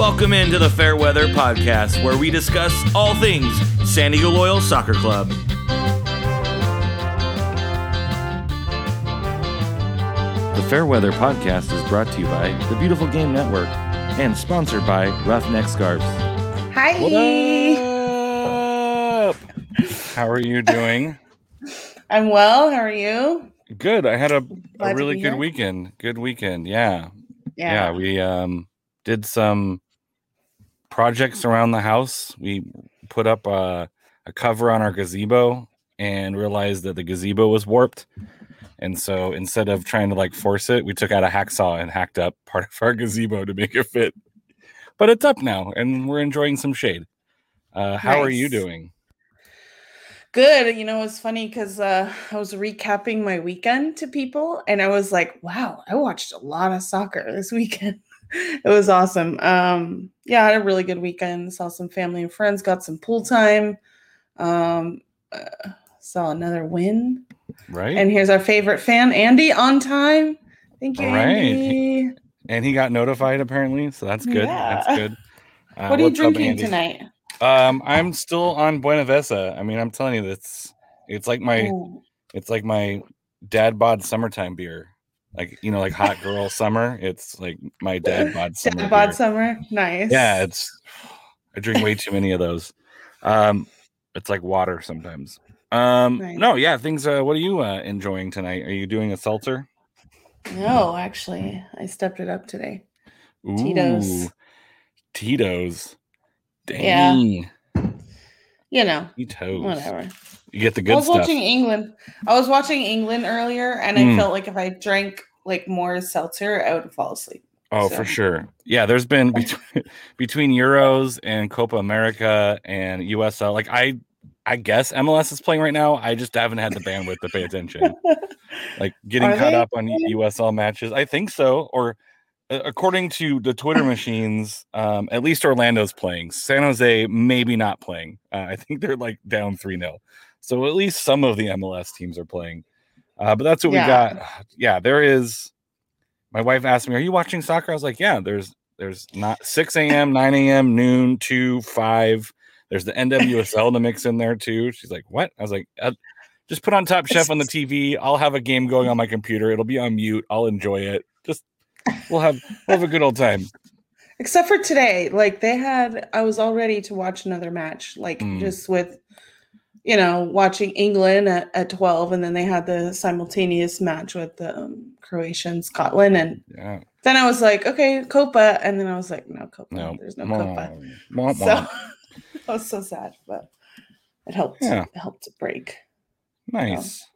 Welcome into the Fairweather Podcast, where we discuss all things San Diego Loyal Soccer Club. The Fairweather Podcast is brought to you by the Beautiful Game Network and sponsored by Roughneck Scarves. Hi. What up? How are you doing? I'm well. How are you? Good. I had a, a really good here. weekend. Good weekend. Yeah. yeah. Yeah. We um did some projects around the house. We put up a, a cover on our gazebo and realized that the gazebo was warped. And so instead of trying to like force it, we took out a hacksaw and hacked up part of our gazebo to make it fit. But it's up now and we're enjoying some shade. Uh, how are you doing? Good. You know, it's funny because uh, I was recapping my weekend to people, and I was like, "Wow, I watched a lot of soccer this weekend. it was awesome." Um, yeah, I had a really good weekend. Saw some family and friends. Got some pool time. Um, uh, saw another win. Right? And here's our favorite fan, Andy, on time. Thank you, right. Andy. and he got notified apparently, so that's good. That's good. Uh, What are you what's up, drinking tonight? Um, I'm still on Buena Vista. I mean, I'm telling you, that's it's like my Ooh. it's like my dad bod summertime beer. Like you know, like hot girl summer. It's like my dad bod summer. Dad bod beer. summer. Nice. Yeah, it's I drink way too many of those. Um, it's like water sometimes. Um, Nice. no, yeah, things. Uh, what are you uh, enjoying tonight? Are you doing a seltzer? No, actually, I stepped it up today. Ooh, Tito's. Tito's. Yeah. Dang. You know, Tito's. whatever. You get the good. I was stuff. watching England. I was watching England earlier, and Mm. I felt like if I drank like more seltzer, I would fall asleep. Oh, So- for sure. Yeah, there's been between between Euros and Copa America and USL. Like I, I guess MLS is playing right now. I just haven't had the bandwidth to pay attention. Like getting Are caught they? up on USL matches. I think so. Or uh, according to the Twitter machines, um, at least Orlando's playing. San Jose maybe not playing. Uh, I think they're like down three 0 So at least some of the MLS teams are playing. Uh, but that's what Yeah. we got. Yeah, there is my wife asked me, "Are you watching soccer?" I was like, "Yeah." There's there's not 6 a.m., 9 a.m., noon, two, five. There's the NWSL to mix in there too. She's like, "What?" I was like, uh, "Just put on Top Chef on the TV. I'll have a game going on my computer. It'll be on mute. I'll enjoy it. Just we'll have we'll have a good old time." Except for today, like they had, I was all ready to watch another match, like Mm. just with, you know, watching England at, at 12, and then they had the simultaneous match with the um, Croatian Scotland. And Yeah. then I was like, okay, Copa. And then I was like, no, Copa. No. There's no Wah, Copa. wah, So wah. I was so sad, but it helped. Yeah. It helped to break. Nice.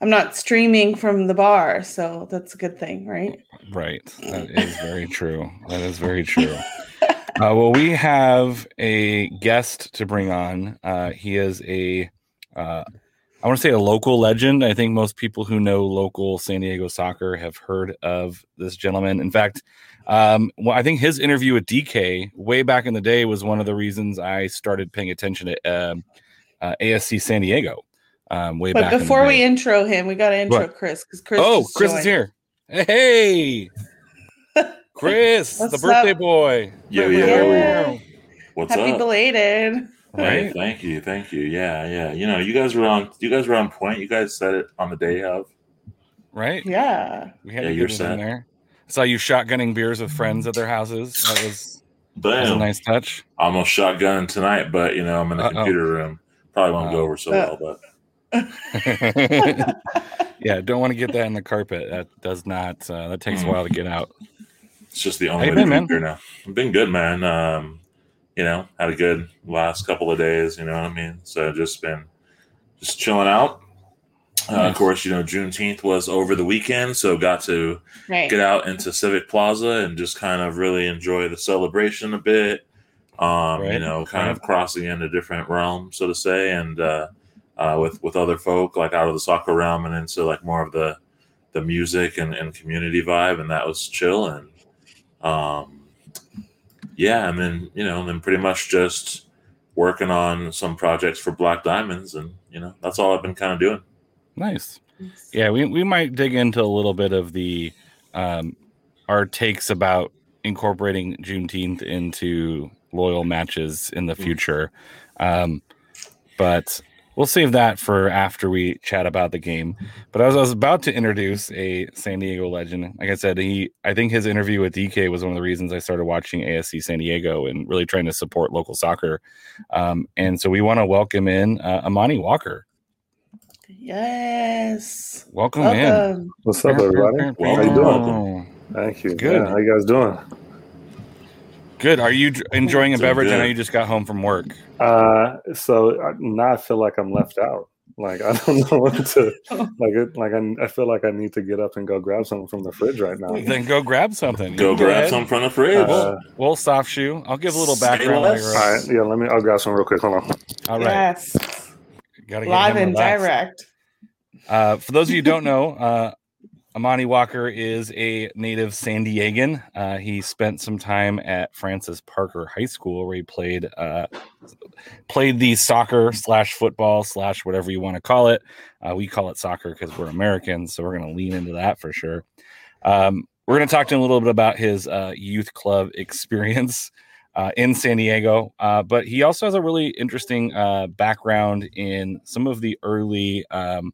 I'm not streaming from the bar, so that's a good thing, right? Right. That is very true. That is very true. Uh, well, we have a guest to bring on. Uh, he is a, uh, I want to say a local legend. I think most people who know local San Diego soccer have heard of this gentleman. In fact, um, well, I think his interview with DK way back in the day was one of the reasons I started paying attention to um, uh, ASC San Diego. Um, way But back before we intro him, we got to intro What? Chris because Chris. oh, Chris is here. Hey, Chris, the What's birthday up? boy. Yo, Yeah. yo. What's up? Happy up? belated. Hey, Right? thank you, thank you. Yeah, yeah. You know, you guys were on. You guys were on point. You guys said it on the day of. Right? Yeah. We had Yeah, to you're get in set. there. Saw you shotgunning beers with friends at their houses. That was, that was a Boom. nice touch. Almost shotgun tonight, but you know, I'm in the Uh-oh. computer room. Probably won't go Oh. over so Uh. well, but yeah, don't want to get that in the carpet. That does not. Uh, that takes a Mm. while to get out. It's just the only you way to man? here now. I've been good, man. Um, you know, had a good last couple of days. You know what I mean? So just been just chilling out. Uh, of course, you know Juneteenth was over the weekend, so got to Right. get out into Civic Plaza and just kind of really enjoy the celebration a bit. Um, Right, you know, kind right. of crossing into a different realms, so to say, and uh, uh, with with other folk like out of the soccer realm and into like more of the the music and, and community vibe, and that was chill. And um, yeah, and then you know, and then pretty much just working on some projects for Black Diamonds, and you know, that's all I've been kind of doing. Nice. Yeah, we, we might dig into a little bit of the um, our takes about incorporating Juneteenth into loyal matches in the future. Um, but we'll save that for after we chat about the game. But as I was about to introduce a San Diego legend, like I said, he I think his interview with DK was one of the reasons I started watching ASC San Diego and really trying to support local soccer. Um, and so we want to welcome in uh, Amani Walker. Yes. Welcome, in. What's up, everybody? How are you doing? Oh, Thank you. Good. Yeah, how you guys doing? Good. Are you enjoying a Doing beverage? I know you just got home from work. Uh, so uh, now I feel like I'm left out. Like I don't know what to like. It, like I, I feel like I need to get up and go grab something from the fridge right now. Then go grab something. You Go grab ahead. some from the fridge. Uh, We'll soft shoe. I'll give a little Say background. while less. you're all up. right, yeah. Let me. I'll grab some real quick. Hold on. All right. Yes. Gotta get Live him and relaxed. direct. Uh, for those of you who don't know, uh, Amani Walker is a native San Diegan. Uh, he spent some time at Francis Parker High School, where he played uh, played the soccer slash football slash whatever you want to call it. Uh, we call it soccer because we're Americans, so we're going to lean into that for sure. Um, we're going to talk to him a little bit about his uh, youth club experience uh, in San Diego, uh, but he also has a really interesting background in some of the early um,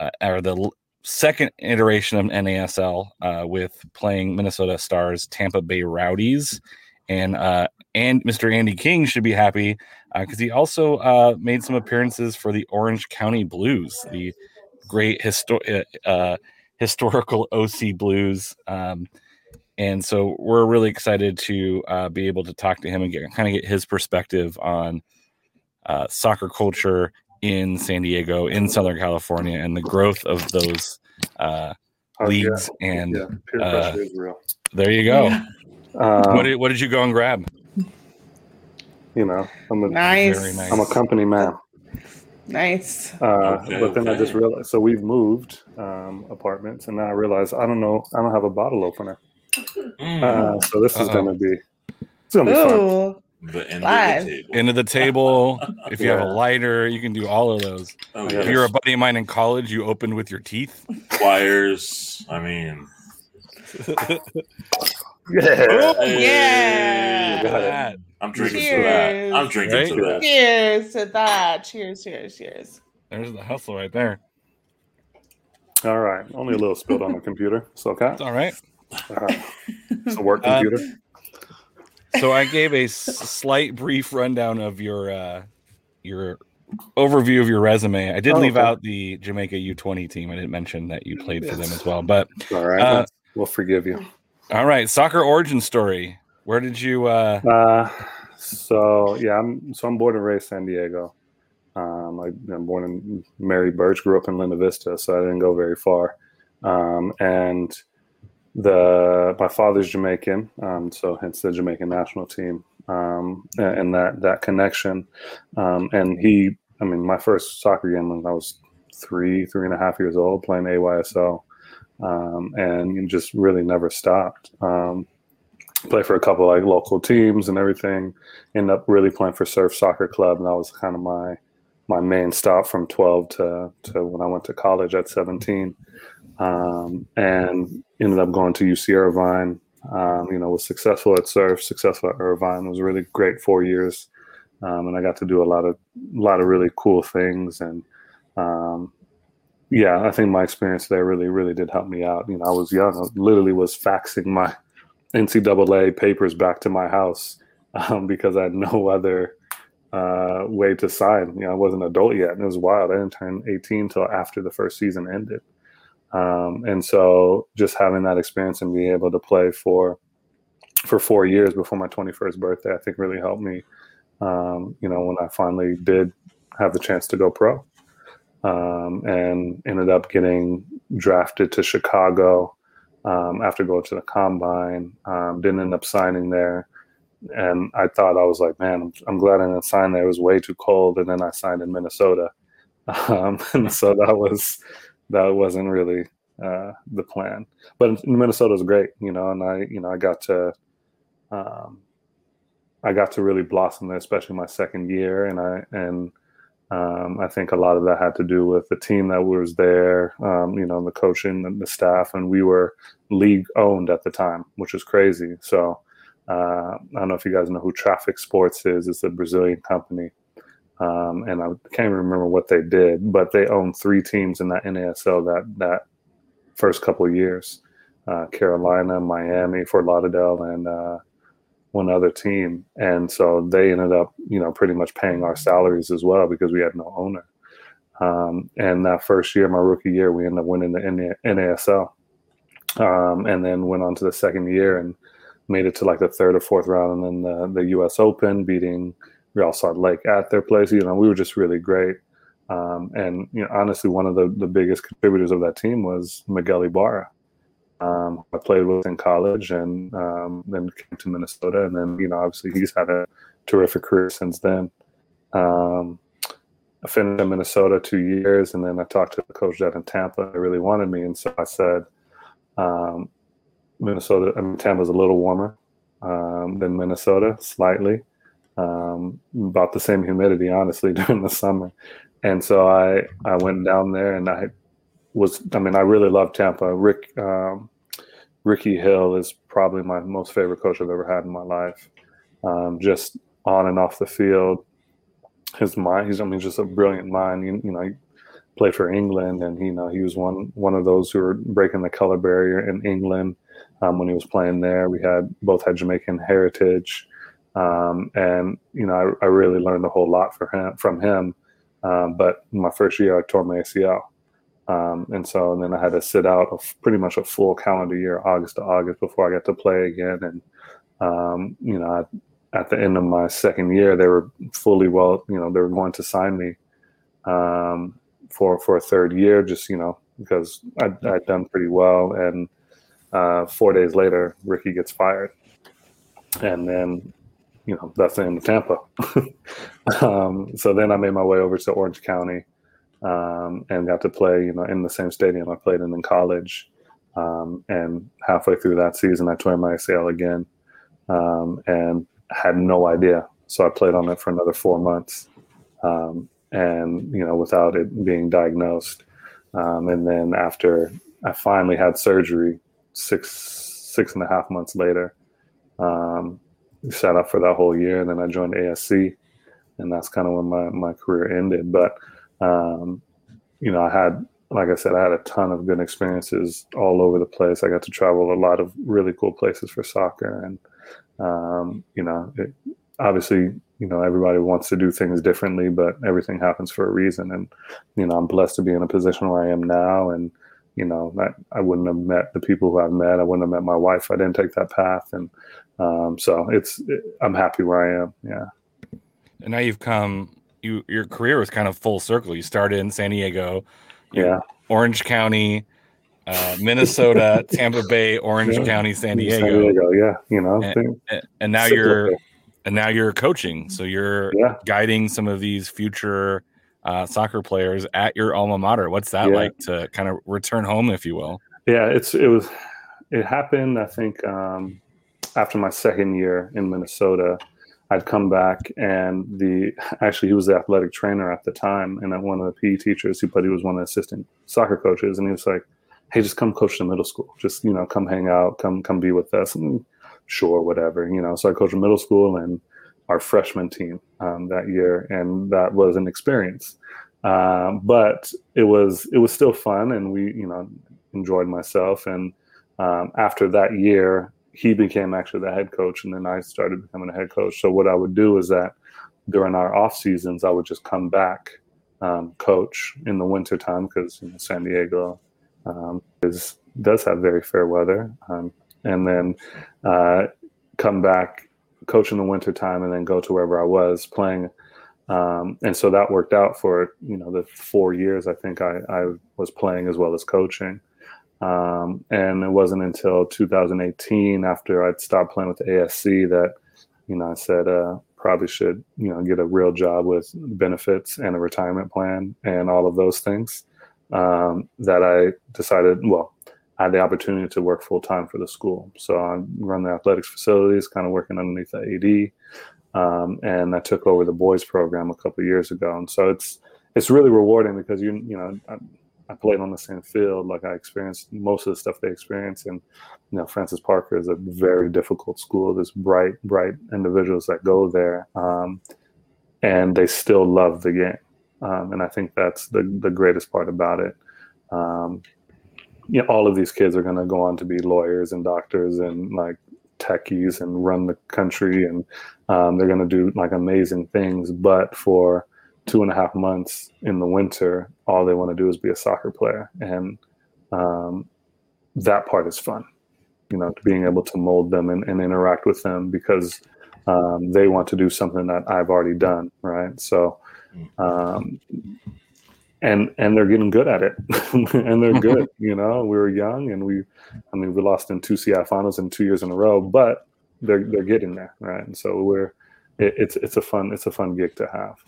uh, or the second iteration of NASL uh, with playing Minnesota Stars Tampa Bay Rowdies. And uh, and Mr. Andy King should be happy because he also uh, made some appearances for the Orange County Blues, the great histo- uh, uh, historical OC Blues. Um, and so we're really excited to uh, be able to talk to him and get kind of get his perspective on uh, soccer culture in San Diego, in Southern California, and the growth of those uh, Oh, yeah, leagues. And yeah, peer uh, is real. there you go. Yeah. Um, what did what did you go and grab? you know, I'm a Nice. Very nice. am a company man. Nice. Uh, Okay, but then I just realized. So we've moved um, apartments, and now I realize I don't know. I don't have a bottle opener. Mm, Uh, so this is Uh-oh. gonna be. It's gonna be fun. Ooh. the end live. of the table. Into the table. If you have a lighter, you can do all of those. oh, If If you're a buddy of mine in college, you opened with your teeth. Choirs. I mean, Yeah. Yeah. Got. That. I'm drinking to Cheers. that. I'm drinking Right? to that. Cheers to that. Cheers, cheers, cheers. There's the hustle right there. All right. Only a little spilled on the computer. It's okay. It's all right. Uh, it's a work Uh, computer. So I gave a s- slight brief rundown of your uh, your overview of your resume. I did Oh, leave okay. out the Jamaica U20 team. I didn't mention that you played for them as well. But All right. uh, we'll forgive you. all right, soccer origin story. Where did you? Uh, Uh, so yeah, I'm so I'm born and raised San Diego. Um, I, I'm born in Mary Birch, grew up in Linda Vista, so I didn't go very far. Um, and the my father's Jamaican, um, so hence the Jamaican national team, um, and, that that connection. Um, and he, I mean, my first soccer game when I was three, three and a half years old, playing AYSO, um, and just really never stopped. Um, play for a couple like local teams and everything. End up really playing for Surf Soccer Club, and that was kind of my my main stop from 12 to to when I went to college at 17, um, and ended up going to UC Irvine. Um, you know, was successful at Surf, successful at Irvine. It was really great four years, um, and I got to do a lot of a lot of really cool things and. Um, yeah, I think my experience there really, really did help me out. You know, I was young. I literally was faxing my NCAA papers back to my house um, because I had no other uh, way to sign. You know, I wasn't an adult yet, and it was wild. I didn't turn 18 until after the first season ended. Um, and so, just having that experience and being able to play for for four years before my 21st birthday, I think really helped me. Um, you know, when I finally did have the chance to go pro, um, and ended up getting drafted to Chicago um, after going to the combine. Um, didn't end up signing there. And I thought I was like, man, I'm, I'm glad I didn't sign there. It was way too cold. And then I signed in Minnesota. Um, and so that was, that wasn't really uh, the plan. But Minnesota was great, you know, and I, you know, I got to, um, I got to really blossom there, especially my second year. And I, and, Um, I think a lot of that had to do with the team that was there, um, you know, the coaching and the staff, and we were league owned at the time, which was crazy. So uh, I don't know if you guys know who Traffic Sports is. It's a Brazilian company, um, and I can't even remember what they did, but they owned three teams in that NASL that that first couple of years: uh, Carolina, Miami, Fort Lauderdale, and uh, one other team. And so they ended up, you know, pretty much paying our salaries as well because we had no owner. Um, and that first year, my rookie year, we ended up winning the NASL, um, and then went on to the second year and made it to like the third or fourth round, and then the, the U.S. Open, beating Real Salt Lake at their place. You know, we were just really great. Um, and you know, honestly, one of the, the biggest contributors of that team was Miguel Ibarra. Um, I played with in college, and um, then came to Minnesota, and then you know, obviously, he's had a terrific career since then. Um, I finished in Minnesota two years, and then I talked to the coach that in Tampa. They really wanted me, and so I said, um, Minnesota. I mean, Tampa's a little warmer um, than Minnesota, slightly, um, about the same humidity, honestly, during the summer. And so I I went down there, and I was. I mean, I really love Tampa. Rick um, Ricky Hill is probably my most favorite coach I've ever had in my life. Um, just on and off the field, his mind. He's I mean, just a brilliant mind. You, you know, played for England, and you know he was one one of those who were breaking the color barrier in England um, when he was playing there. We had both had Jamaican heritage, um, and you know I, I, really learned a whole lot him from him. Um, but my first year, I tore my ACL, um, and so and then I had to sit out of pretty much a full calendar year, August to August, before I got to play again. And um, you know, I, at the end of my second year, they were fully well. You know, they were going to sign me um, for for a third year, just you know because I'd, I'd done pretty well and uh, four days later, Ricky gets fired, and then you know that's the end of Tampa. um, so then I made my way over to Orange County um, and got to play, you know, in the same stadium I played in in college. Um, and halfway through that season, I tore my ACL again um, and had no idea. So I played on it for another four months, um, and you know, without it being diagnosed. Um, and then after I finally had surgery six six and a half months later. Um, sat up for that whole year, and then I joined ASC, and that's kind of when my my career ended. But um, you know, I had like I said, I had a ton of good experiences all over the place. I got to travel a lot of really cool places for soccer, and um, you know, it, obviously, you know, everybody wants to do things differently, but everything happens for a reason. And you know, I'm blessed to be in a position where I am now, and you know, that I wouldn't have met the people who I've met. I wouldn't have met my wife. I didn't take that path. And um, so it's, it, I'm happy where I am. Yeah. And now you've come, you, your career was kind of full circle. You started in San Diego, yeah, Orange County, uh, Minnesota, Tampa Bay, Orange yeah. County, San Diego. San Diego. Yeah. You know, and, and now you're, and now you're coaching. So you're yeah. guiding some of these future uh, soccer players at your alma mater. What's that yeah. like to kind of return home, if you will? Yeah, it's it was it happened. I think um, after my second year in Minnesota, I'd come back and the actually he was the athletic trainer at the time and one of the PE teachers, He, but he was one of the assistant soccer coaches, and he was like, "Hey, just come coach the middle school. Just you know, come hang out, come come be with us." And sure, whatever, you know. So I coached the middle school and our freshman team um, that year, and that was an experience. Um, but it was it was still fun, and we you know enjoyed myself. And um, after that year, he became actually the head coach, and then I started becoming a head coach. So what I would do is that during our off seasons, I would just come back um, coach in the winter time because you know, San Diego um, is does have very fair weather, um, and then uh, come back coach in the winter time and then go to wherever I was playing. Um, and so that worked out for, you know, the four years I think I, I was playing as well as coaching. Um, and it wasn't until 2018 after I'd stopped playing with the ASC that, you know, I said, uh, probably should, you know, get a real job with benefits and a retirement plan and all of those things. Um, that I decided, well, I had the opportunity to work full time for the school. So I run the athletics facilities, kind of working underneath the AD. Um, and I took over the boys program a couple years ago. And so it's it's really rewarding because you you know I, I, played on the same field, like I experienced most of the stuff they experience. And you know, Francis Parker is a very difficult school. There's bright, bright individuals that go there, um, and they still love the game. Um, and I think that's the the greatest part about it. Um, you know, all of these kids are going to go on to be lawyers and doctors and like techies and run the country, and um, they're going to do like amazing things. But for two and a half months in the winter, all they want to do is be a soccer player, and um, that part is fun. You know, being able to mold them and, and interact with them because um, they want to do something that I've already done, right? So, um, and and they're getting good at it, and they're good. you know, we were young, and we, I mean, we lost in two CI finals in two years in a row, but they're they're getting there, right? And so we're, it, it's it's a fun it's a fun gig to have.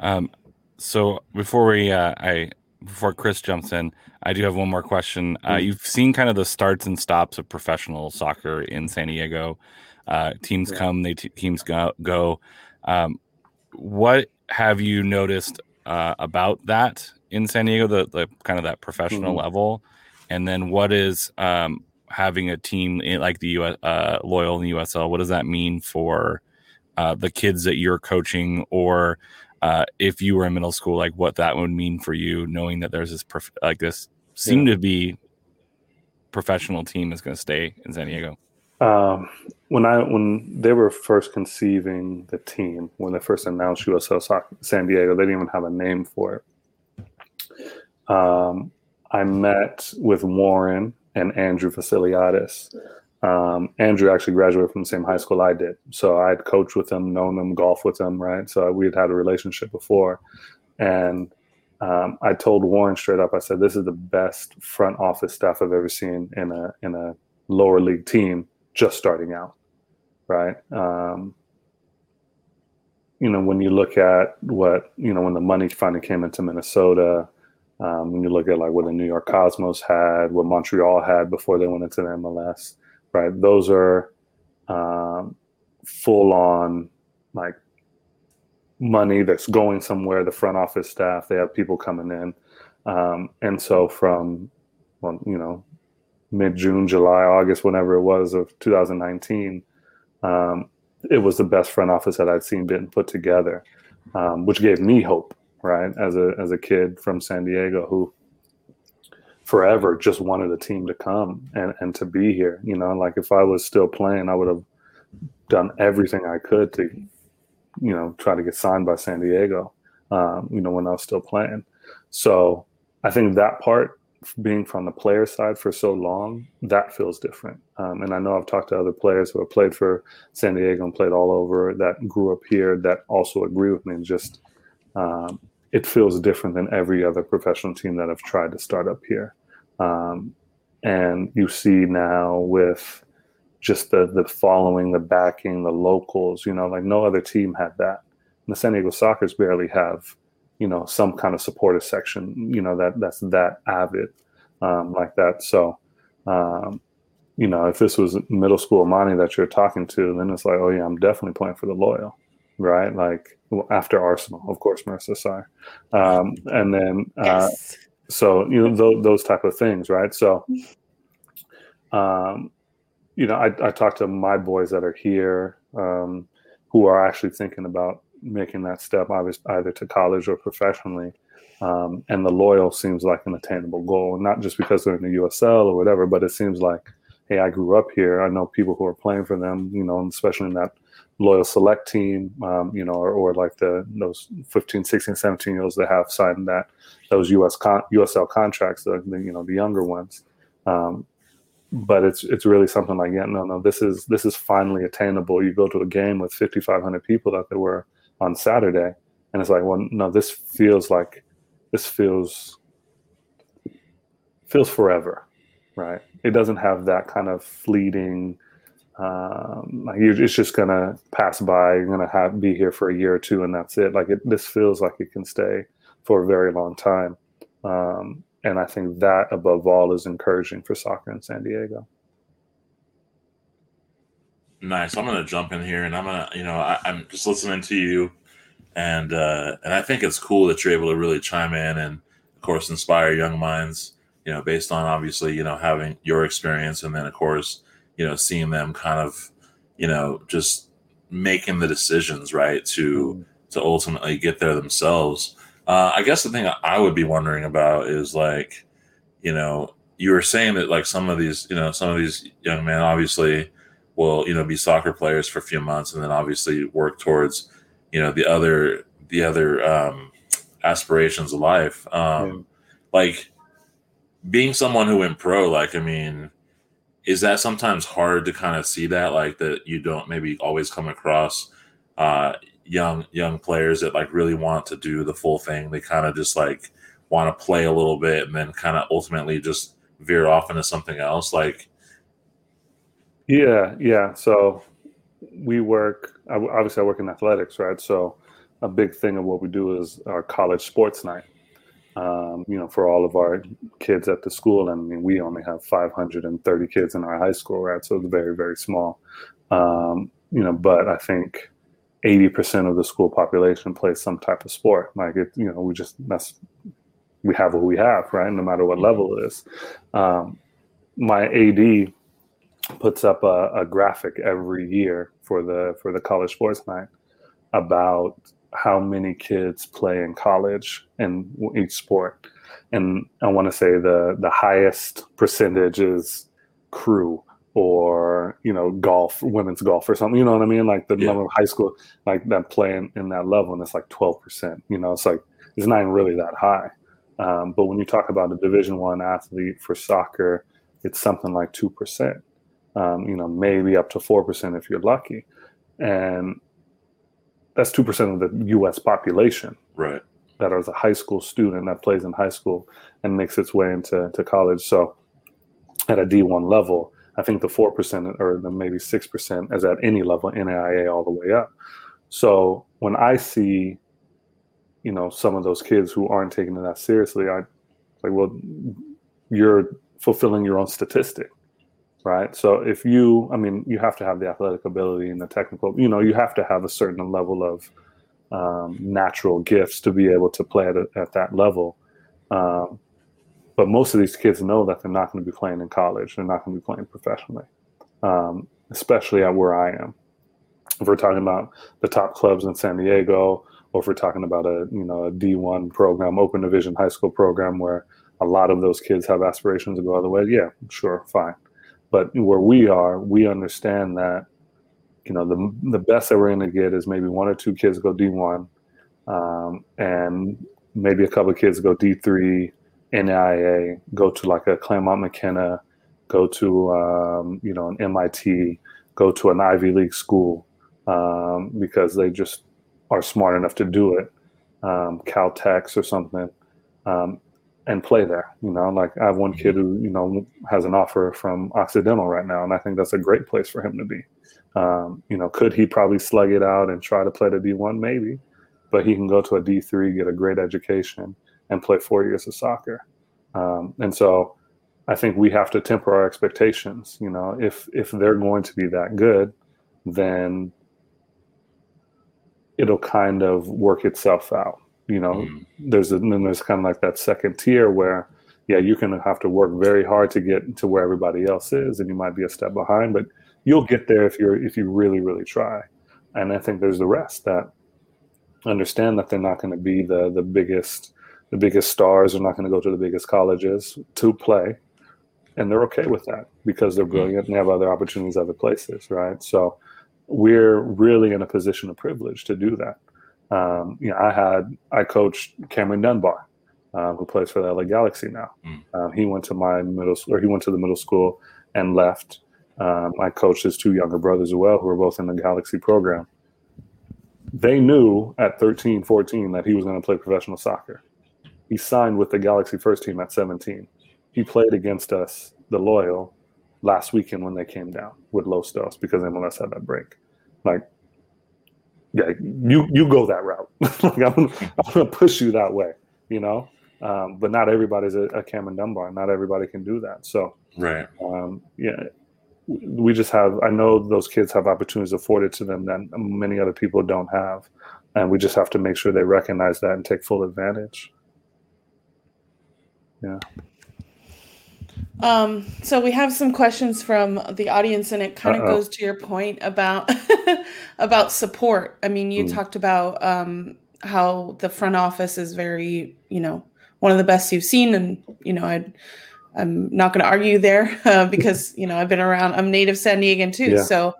Um, so before we, uh, I before Chris jumps in, I do have one more question. Uh, mm. you've seen kind of the starts and stops of professional soccer in San Diego. Uh, teams yeah. come, they t- teams go. go. Um, what have you noticed uh, about that in San Diego, the, the kind of that professional mm-hmm. level, and then what is um, having a team in, like the US, uh, Loyal in the USL? What does that mean for uh, the kids that you're coaching, or uh, if you were in middle school, like what that would mean for you, knowing that there's this prof- like this seem yeah. to be professional team is going to stay in San Diego. Um, when I when they were first conceiving the team, when they first announced USL Soccer San Diego, they didn't even have a name for it. Um, I met with Warren and Andrew Vassiliadis um, Andrew actually graduated from the same high school I did, so I had coached with him, known him, golfed with him, right? So we had had a relationship before, and um, I told Warren straight up, I said, "This is the best front office staff I've ever seen in a in a lower league team just starting out, right?" Um, you know, when you look at what you know when the money finally came into Minnesota, um, when you look at like what the New York Cosmos had, what Montreal had before they went into the MLS right? Those are um, full on like money that's going somewhere. The front office staff, they have people coming in. Um, and so from, well, you know, mid June, July, August, whenever it was of 2019, um, it was the best front office that I'd seen been put together, um, which gave me hope, right? As a, as a kid from San Diego who forever just wanted a team to come and, and to be here. You know, like if I was still playing, I would have done everything I could to, you know, try to get signed by San Diego, um, you know, when I was still playing. So I think that part, being from the player side for so long, that feels different. Um, and I know I've talked to other players who have played for San Diego and played all over that grew up here that also agree with me and just, um, it feels different than every other professional team that I've tried to start up here. Um, and you see now with just the the following, the backing, the locals, you know, like no other team had that. And the San Diego Sockers barely have, you know, some kind of supportive section, you know, that that's that avid um, like that. So, um, you know, if this was middle school money that you're talking to, then it's like, oh yeah, I'm definitely playing for the loyal, right? Like after Arsenal, of course, Marissa Sire, um, and then uh, yes. So you know those, those type of things, right? So, um, you know, I, I talk to my boys that are here um, who are actually thinking about making that step, either to college or professionally. Um, and the loyal seems like an attainable goal, not just because they're in the USL or whatever, but it seems like, hey, I grew up here. I know people who are playing for them, you know, especially in that loyal select team, um, you know, or, or, like the those 15, 16, 17 year olds that have signed that those US con- USL contracts, the, the, you know the younger ones. Um, but it's it's really something like yeah no no this is this is finally attainable. You go to a game with 5,500 people that there were on Saturday, and it's like well no this feels like this feels feels forever, right? It doesn't have that kind of fleeting um, like it's just gonna pass by. You're gonna have be here for a year or two, and that's it. Like it, this feels like it can stay for a very long time. Um, and I think that above all is encouraging for soccer in San Diego. Nice. I'm gonna jump in here, and I'm gonna, you know, I, am just listening to you, and uh, and I think it's cool that you're able to really chime in and, of course, inspire young minds. You know, based on obviously, you know, having your experience, and then of course, you know, seeing them kind of, you know, just making the decisions right to mm. to ultimately get there themselves. Uh, I guess the thing I would be wondering about is like, you know, you were saying that like some of these, you know, some of these young men obviously will you know be soccer players for a few months and then obviously work towards you know the other the other um, aspirations of life. Um, yeah. like being someone who went pro like i mean is that sometimes hard to kind of see that like that you don't maybe always come across uh, young young players that like really want to do the full thing? They kind of just like want to play a little bit and then kind of ultimately just veer off into something else? Like yeah, yeah. So we work. Obviously, I work in athletics, right? So a big thing of what we do is our college sports night. Um, you know, for all of our kids at the school, and I mean, we only have 530 kids in our high school, right? So it's very, very small. Um, you know, but I think 80% of the school population plays some type of sport. Like it, you know, we just that's we have what we have, right? No matter what level it is. Um, my AD puts up a, a, graphic every year for the for the college sports night about how many kids play in college in each sport. And i want to say the the highest percentage is crew or you know golf women's golf or something you know what i mean? Like the yeah. number of high school like that playing in that level and it's like 12% you know? It's like it's not even really that high. Um, but when you talk about a division one athlete for soccer it's something like 2% um, you know, maybe up to 4% if you're lucky. And that's 2% of the US population. Right. That is a high school student that plays in high school and makes its way into to college. So at a D1 level, I think the 4% or the maybe 6% is at any level, NAIA all the way up. So when I see, you know, some of those kids who aren't taking it that seriously, I like, well, you're fulfilling your own statistic right? So if you, I mean, you have to have the athletic ability and the technical, you know, you have to have a certain level of um, natural gifts to be able to play at, at that level. Um, but most of these kids know that they're not going to be playing in college. They're not going to be playing professionally, um, especially at where I am. If we're talking about the top clubs in San Diego, or if we're talking about a you know a D1 program, open division high school program where a lot of those kids have aspirations to go other way, yeah, sure, fine. But where we are, we understand that you know the the best that we're going to get is maybe one or two kids go D1, um, and maybe a couple of kids go D3, NIA, go to like a Claremont McKenna, go to um, you know an MIT, go to an Ivy League school um, because they just are smart enough to do it, um, or something, um, and play there. You know, like I have one kid who you know has an offer from Occidental right now, and I think that's a great place for him to be. Um, you know, could he probably slug it out and try to play the D one? Maybe, but he can go to a D three, get a great education, and play four years of soccer. Um, and so, I think we have to temper our expectations. You know, if if they're going to be that good, then it'll kind of work itself out you know mm. there's a, then there's kind of like that second tier where yeah you're to have to work very hard to get to where everybody else is and you might be a step behind but you'll get there if you're if you really really try and i think there's the rest that understand that they're not going to be the the biggest the biggest stars are not going to go to the biggest colleges to play and they're okay with that because they're mm. brilliant and they have other opportunities other places right so we're really in a position of privilege to do that um, you know, I had I coached Cameron Dunbar, uh, who plays for the LA Galaxy now. Mm. Um, he went to my middle school, or he went to the middle school and left. Um, I coached his two younger brothers as well, who were both in the Galaxy program. They knew at 13, 14 that he was going to play professional soccer. He signed with the Galaxy first team at 17. He played against us, the Loyal, last weekend when they came down with Los Dos because MLS had that break. Like yeah, you you go that route. like I'm, I'm gonna push you that way, you know. Um, but not everybody's a, a Cameron Dunbar. Not everybody can do that. So Right. um, yeah, we just have. I know those kids have opportunities afforded to them that many other people don't have, and we just have to make sure they recognize that and take full advantage. Um, so we have some questions from the audience, and it kind of goes to your point about about support. I mean, you Mm. talked about um, how the front office is very, you know, one of the best you've seen, and you know, I, I'm not going to argue there uh, because you know I've been around. I'm native San Diegan too, Yeah. so.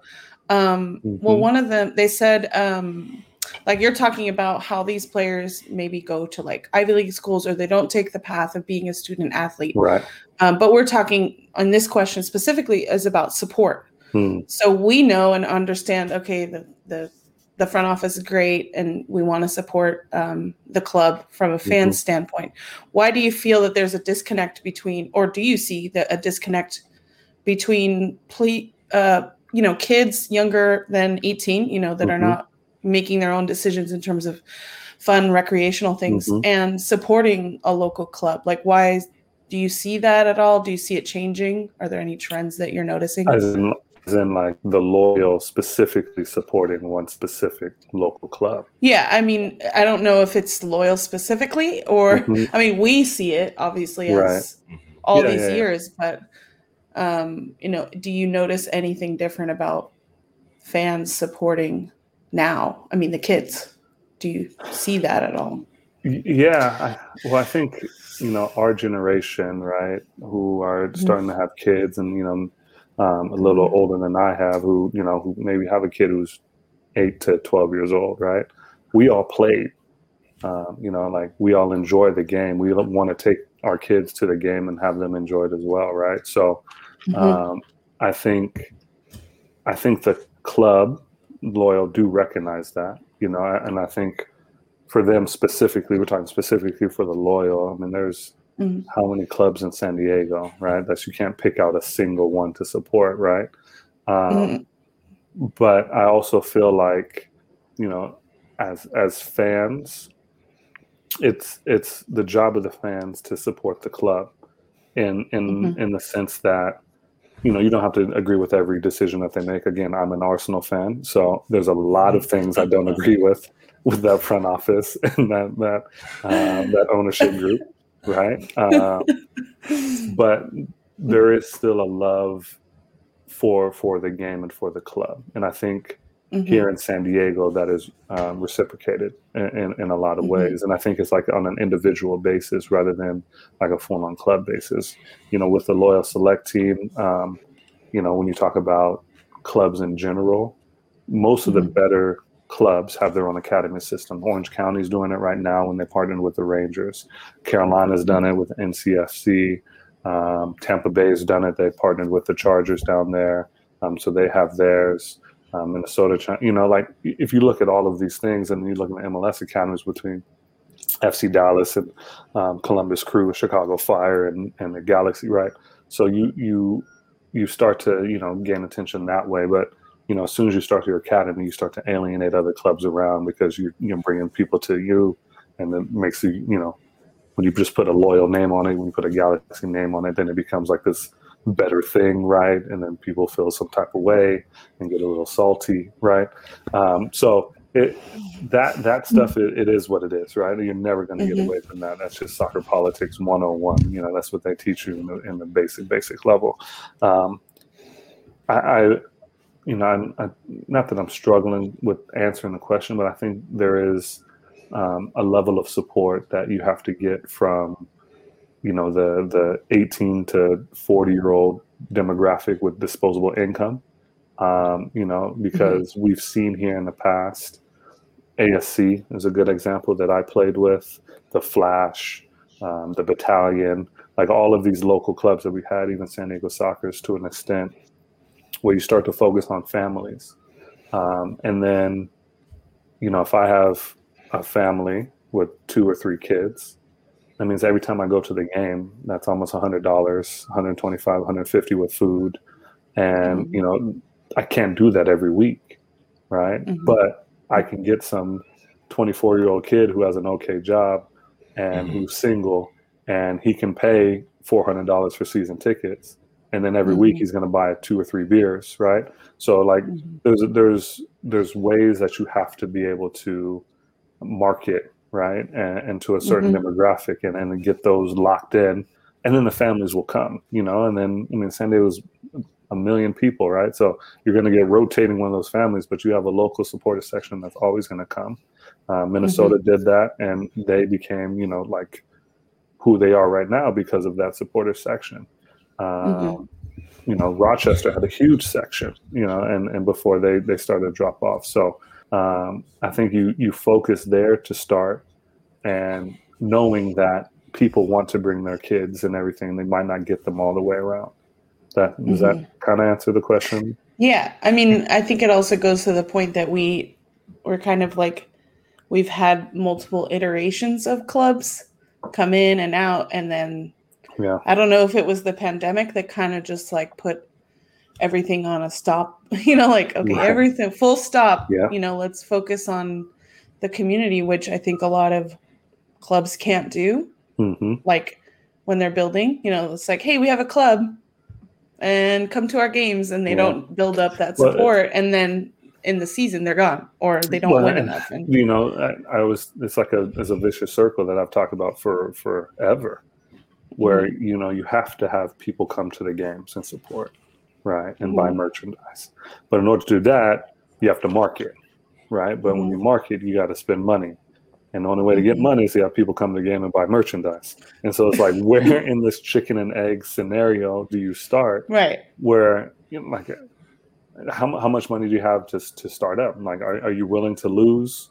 Um, Well, Mhm. one of them they said um, like you're talking about how these players maybe go to like Ivy League schools or they don't take the path of being a student athlete. Right. Um, but we're talking on this question specifically is about support. Hmm. So we know and understand. Okay, the the the front office is great, and we want to support um, the club from a fan Mhm. standpoint. Why do you feel that there's a disconnect between, or do you see that a disconnect between ple- uh, you know kids younger than 18, you know that are Mhm. not making their own decisions in terms of fun recreational things Mhm. and supporting a local club? Like, why do you see that at all? Do you see it changing? Are there any trends that you're noticing? As in, as in, like the loyal specifically supporting one specific local club. Yeah, I mean, I don't know if it's loyal specifically, or Mhm. I mean, we see it obviously as Right. all Yeah, these yeah, yeah. years, but um, you know, do you notice anything different about fans supporting now? I mean, the kids. Do you see that at all? Yeah, I, well, I think you know our generation, right, who are starting to have kids, and you know, um, a little Mhm. older than I have, who you know, who maybe have a kid who's eight to twelve years old, right? We all played, um, you know, like we all enjoy the game. We want to take our kids to the game and have them enjoy it as well, right? So, Mhm. um, I think, I think the club loyal do recognize that, you know, and I think for them specifically, we're talking specifically for the loyal. I mean, there's Mhm. how many clubs in San Diego, right? That you can't pick out a single one to support, right? Um, Mhm. But I also feel like, you know, as as fans, it's it's the job of the fans to support the club, in in Mhm. in the sense that you know you don't have to agree with every decision that they make. Again i'm an arsenal fan so there's a lot of things i don't agree with with that front office and that that um, that ownership group right? Um, but there is still a love for for the game and for the club. And i think Mhm. here in San Diego that is um, reciprocated in, in, in a lot of Mhm. ways. And I think it's like on an individual basis rather than like a full on club basis. You know, with the Loyal Select team, um, you know, when you talk about clubs in general, most of the Mhm. better clubs have their own academy system. Orange County's doing it right now when they partnered with the Rangers. Carolina's done it with NCFC. Um, Tampa Bay's done it. They partnered with the Chargers down there. Um, so they have theirs um, Minnesota, you know, like if you look at all of these things and you look at the MLS academies between FC Dallas and um, Columbus Crew, Chicago Fire, and, and the Galaxy, right? So you you you start to you know gain attention that way, but you know as soon as you start your academy, you start to alienate other clubs around because you you're bringing people to you, and it makes you you know when you just put a loyal name on it, when you put a Galaxy name on it, then it becomes like this better thing, right? And then people feel some type of way and get a little salty, right? Um, so it that that stuff it, it is what it is, right? You're never going to get Mhm. away from that. That's just soccer politics 101. You know, that's what they teach you in the, in the basic basic level. Um, I, I you know, I'm, I, not that I'm struggling with answering the question, but I think there is um, a level of support that you have to get from you know the the 18 to 40 year old demographic with disposable income. Um, you know because we've seen here in the past asc is a good example that i played with the flash um, the battalion like all of these local clubs that we had even san diego Sockers to an extent where you start to focus on families. Um, and then you know if i have a family with two or three kids that means every time I go to the game, that's almost $100, 125 150 with food. And, Mhm. you know, I can't do that every week, right? Mhm. But I can get some 24 year old kid who has an okay job and Mhm. who's single and he can pay four hundred dollars for season tickets, and then every week Mhm. he's going to buy two or three beers, right? So like Mhm. there's there's there's ways that you have to be able to market right? And, and to a certain demographic and, and get those locked in. And then the families will come you know? And then i mean san diego's a million people right? So you're going to get rotating one of those families but you have a local supportive section that's always going to come. Uh, minnesota did that and they became you know like who they are right now because of that supportive section. Um, Mhm. you know rochester had a huge section you know and and before they they started to drop off. So um, i think you you focus there to start and knowing that people want to bring their kids and everything they might not get them all the way around. That does that kind of answer the question? Yeah, I mean, I think it also goes to the point that we we're kind of like we've had multiple iterations of clubs come in and out, and then yeah. I don't know if it was the pandemic that kind of just like put everything on a stop. You know, like okay, Right. everything full stop. Yeah. You know, let's focus on the community, which I think a lot of clubs can't do. hmm Like when they're building, you know, it's like, hey, we have a club, and come to our games, and they Yeah. don't build up that Well, support, and then in the season they're gone or they don't Well, win and- enough. And you know I, I was it's like a it's a vicious circle that i've talked about for forever where you know you have to have people come to the games and support right and buy Mhm. merchandise. But in order to do that you have to market right? But when you market you got to spend money. And the only way to get Mhm. money is to have people come to the game and buy merchandise. And so it's like where in this chicken and egg scenario do you start? Right. where you know, like how, how much money do you have to, to start up? Like are, are you willing to lose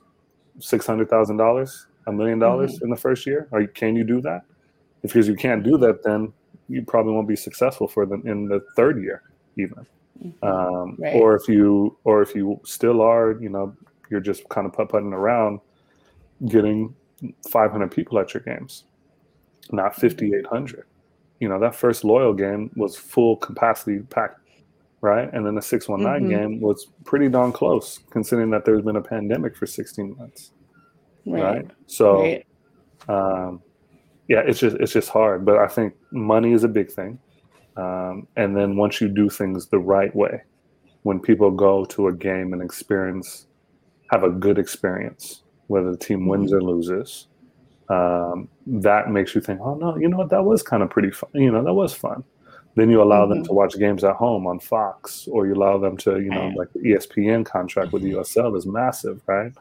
$600000 a million dollars in the first year? Or can you do that? Because you can't do that then you probably won't be successful for them in the third year even Mhm. um, Right. or if you or if you still are you know you're just kind of put-putting around getting 500 people at your games not 5800 you know that first loyal game was full capacity packed right and then the 619 Mhm. game was pretty darn close considering that there's been a pandemic for 16 months right, Right. so Right. um, yeah, it's just it's just hard. But I think money is a big thing, um, and then once you do things the right way, when people go to a game and experience, have a good experience, whether the team wins or loses, um, that makes you think, oh no, you know what, that was kind of pretty fun. You know, that was fun. Then you allow them Mhm. to watch games at home on Fox, or you allow them to, you know, like the ESPN contract with the USL is massive, right?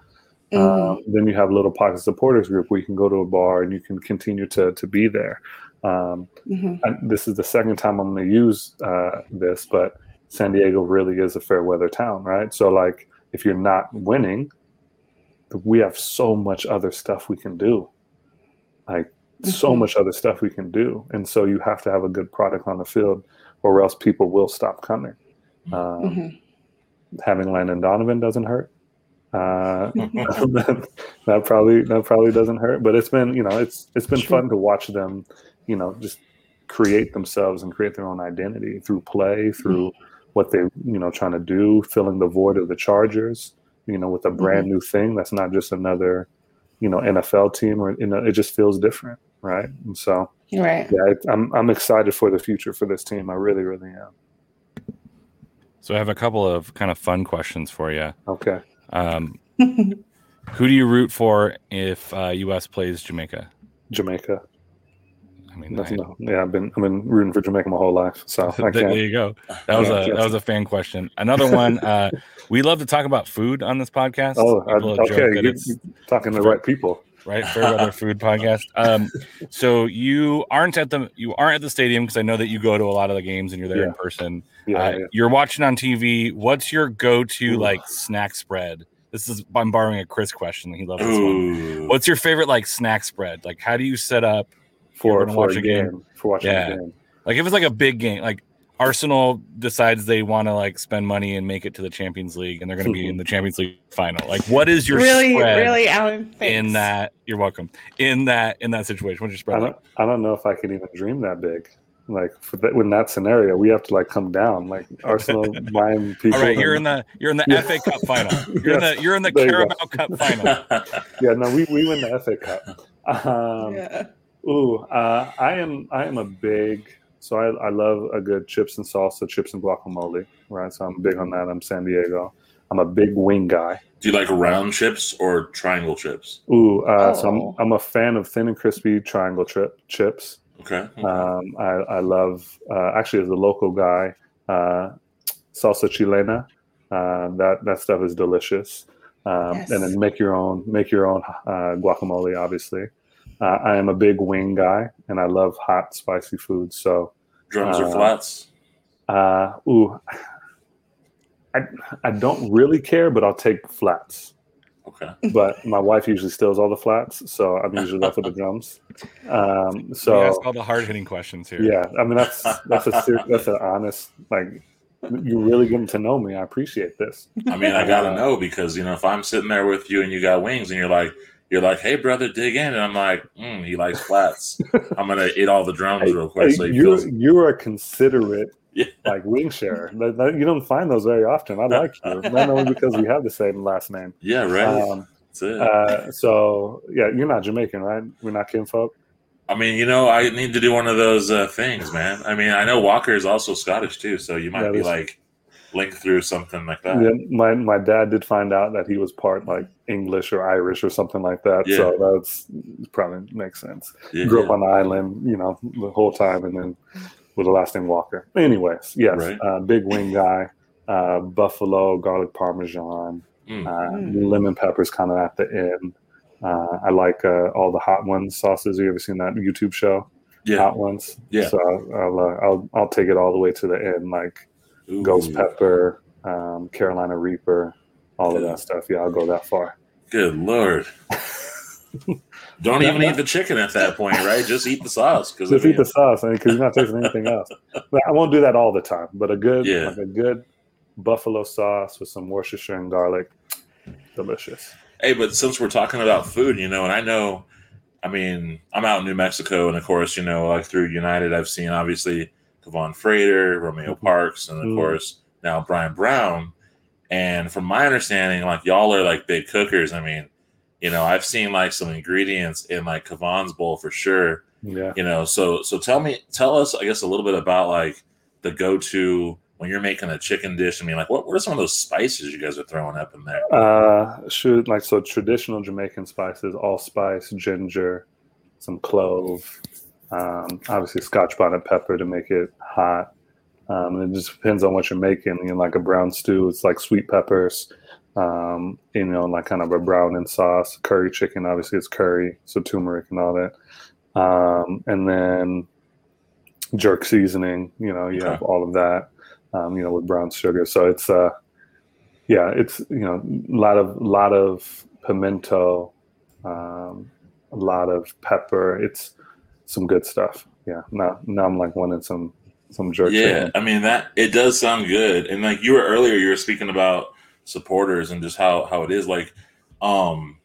Mhm. Um, then you have little pocket supporters group where you can go to a bar and you can continue to to be there. Um, Mhm. and this is the second time I'm going to use uh, this, but San Diego really is a fair weather town, right? So like, if you're not winning, we have so much other stuff we can do, like so Mhm. much other stuff we can do, and so you have to have a good product on the field, or else people will stop coming. Um, Mhm. Having Landon Donovan doesn't hurt. Uh, that probably that probably doesn't hurt, but it's been you know it's it's been Sure. fun to watch them, you know, just create themselves and create their own identity through play, through what they you know trying to do, filling the void of the Chargers, you know, with a brand new thing that's not just another, you know, NFL team or you know it just feels different, right? And so Right. yeah, I'm I'm excited for the future for this team. I really really am. So I have a couple of kind of fun questions for you. Okay. Um, who do you root for if uh, U.S. plays Jamaica? Jamaica. I mean, I- no, yeah, I've been I've been rooting for Jamaica my whole life, so I there, you go. That was Yeah, a that was a fan question. Another one. Uh, we love to talk about food on this podcast. Oh, I, okay. You're talking to the right people. right Fairweather Food Podcast. Um, so you aren't at the you aren't at the stadium because I know that you go to a lot of the games and you're there in person. Yeah, uh, yeah. You're watching on TV. What's your go-to Ooh. like snack spread? This is I'm borrowing a Chris question. He loves this one. What's your favorite like snack spread? Like how do you set up? For gonna for watch a a game, game. for watching Yeah. a game. Like if it's like a big game, like Arsenal decides they want to like spend money and make it to the Champions League, and they're going to be in the Champions League final. Like, what is your really, spread really, Alan. in that? You're welcome. In that in that situation, what's your spread? I don't Like? I don't know if I can even dream that big. Like for that, in that scenario, we have to like come down, like Arsenal buying people. All right, you're in the you're in the Yeah. FA Cup final. You're in Yes, the you're in the there you. Carabao Cup final. yeah. No, we, we win the FA Cup. Um, yeah. Ooh, uh, I am I am a big so I, I love a good chips and salsa, chips and guacamole, right? So I'm big on that. I'm San Diego. I'm a big wing guy. Do you like round chips or triangle chips? Ooh, uh, so I'm Oh. I'm a fan of thin and crispy triangle chip chips. Okay. okay. Um, I, I love uh, actually as a local guy, uh, salsa chilena. Uh, that that stuff is delicious. Um, Yes. And then make your own make your own uh, guacamole. Obviously, uh, I am a big wing guy, and I love hot spicy food. So, Drums or uh, flats? uh, ooh, I I don't really care, but I'll take flats. Okay. But my wife usually steals all the flats, so I'm usually left with the drums. Um, we so ask all the hard hitting questions here. yeah, I mean that's that's a ser- that's an honest like you're really getting to know me. I appreciate this. I mean, I gotta know because you know if I'm sitting there with you and you got wings and you're like, you're like, hey brother, dig in, and I'm like, mm, he likes flats. I'm gonna eat all the drums real quick. so you're feels, you're a considerate Yeah. like wing share. You don't find those very often. I like you, not only because we have the same last name. yeah, right. Um, That's it. uh, so yeah, you're not Jamaican, right? We're not kinfolk. I mean, you know, I need to do one of those uh, things, man. I mean, I know Walker is also Scottish too, so you might Yeah, be like linked through something like that. Yeah, my my dad did find out that he was part like English or Irish or something like that. So that's probably makes sense. Yeah, Grew up on the island, you know, the whole time, and then with the last name Walker. Anyways, yes, Right. uh, big wing guy, uh, buffalo garlic parmesan, Mm. uh, Mm. lemon peppers kind of at the end. Uh, I like uh, all the hot ones sauces. You ever seen that YouTube show? yeah. Hot ones. Yeah. So I'll uh, I'll I'll take it all the way to the end, like Ooh. ghost pepper, um, Carolina Reaper, all of that stuff. Yeah, I'll go that far. Good lord. Don't even eat the chicken at that point, right? Just eat the sauce Just eat the sauce, because you're not tasting anything else. But I won't do that all the time. But a good, Yeah. like a good buffalo sauce with some Worcestershire and garlic, delicious. Hey, but since we're talking about food, you know, and I know, I mean, I'm out in New Mexico, and of course, you know, like through United, I've seen obviously Kevon Frater, Romeo Mhm. Parkes, and of Mm. course now Brian Brown. And from my understanding, like y'all are like big cookers. I mean, you know, I've seen like some ingredients in like Kevon's bowl for sure. Yeah. You know, so so tell me, tell us, I guess, a little bit about like the go-to when you're making a chicken dish. I mean, like what, what are some of those spices you guys are throwing up in there? Uh, should like so traditional Jamaican spices: allspice, ginger, some clove, um, obviously Scotch bonnet pepper to make it hot. Um, and it just depends on what you're making. You know, like a brown stew, it's like sweet peppers. Um, you know, like kind of a brown in sauce. Curry chicken, obviously it's curry, so turmeric and all that. Um, and then jerk seasoning. You know, you Okay. have all of that. Um, you know, with brown sugar. So it's uh, yeah, it's you know a lot of lot of pimento, um, a lot of pepper. It's some good stuff. Yeah. Now now I'm like wanting some some jerk. Yeah. I mean that it does sound good. And like you were earlier, you were speaking about supporters and just how how it is. Like, um,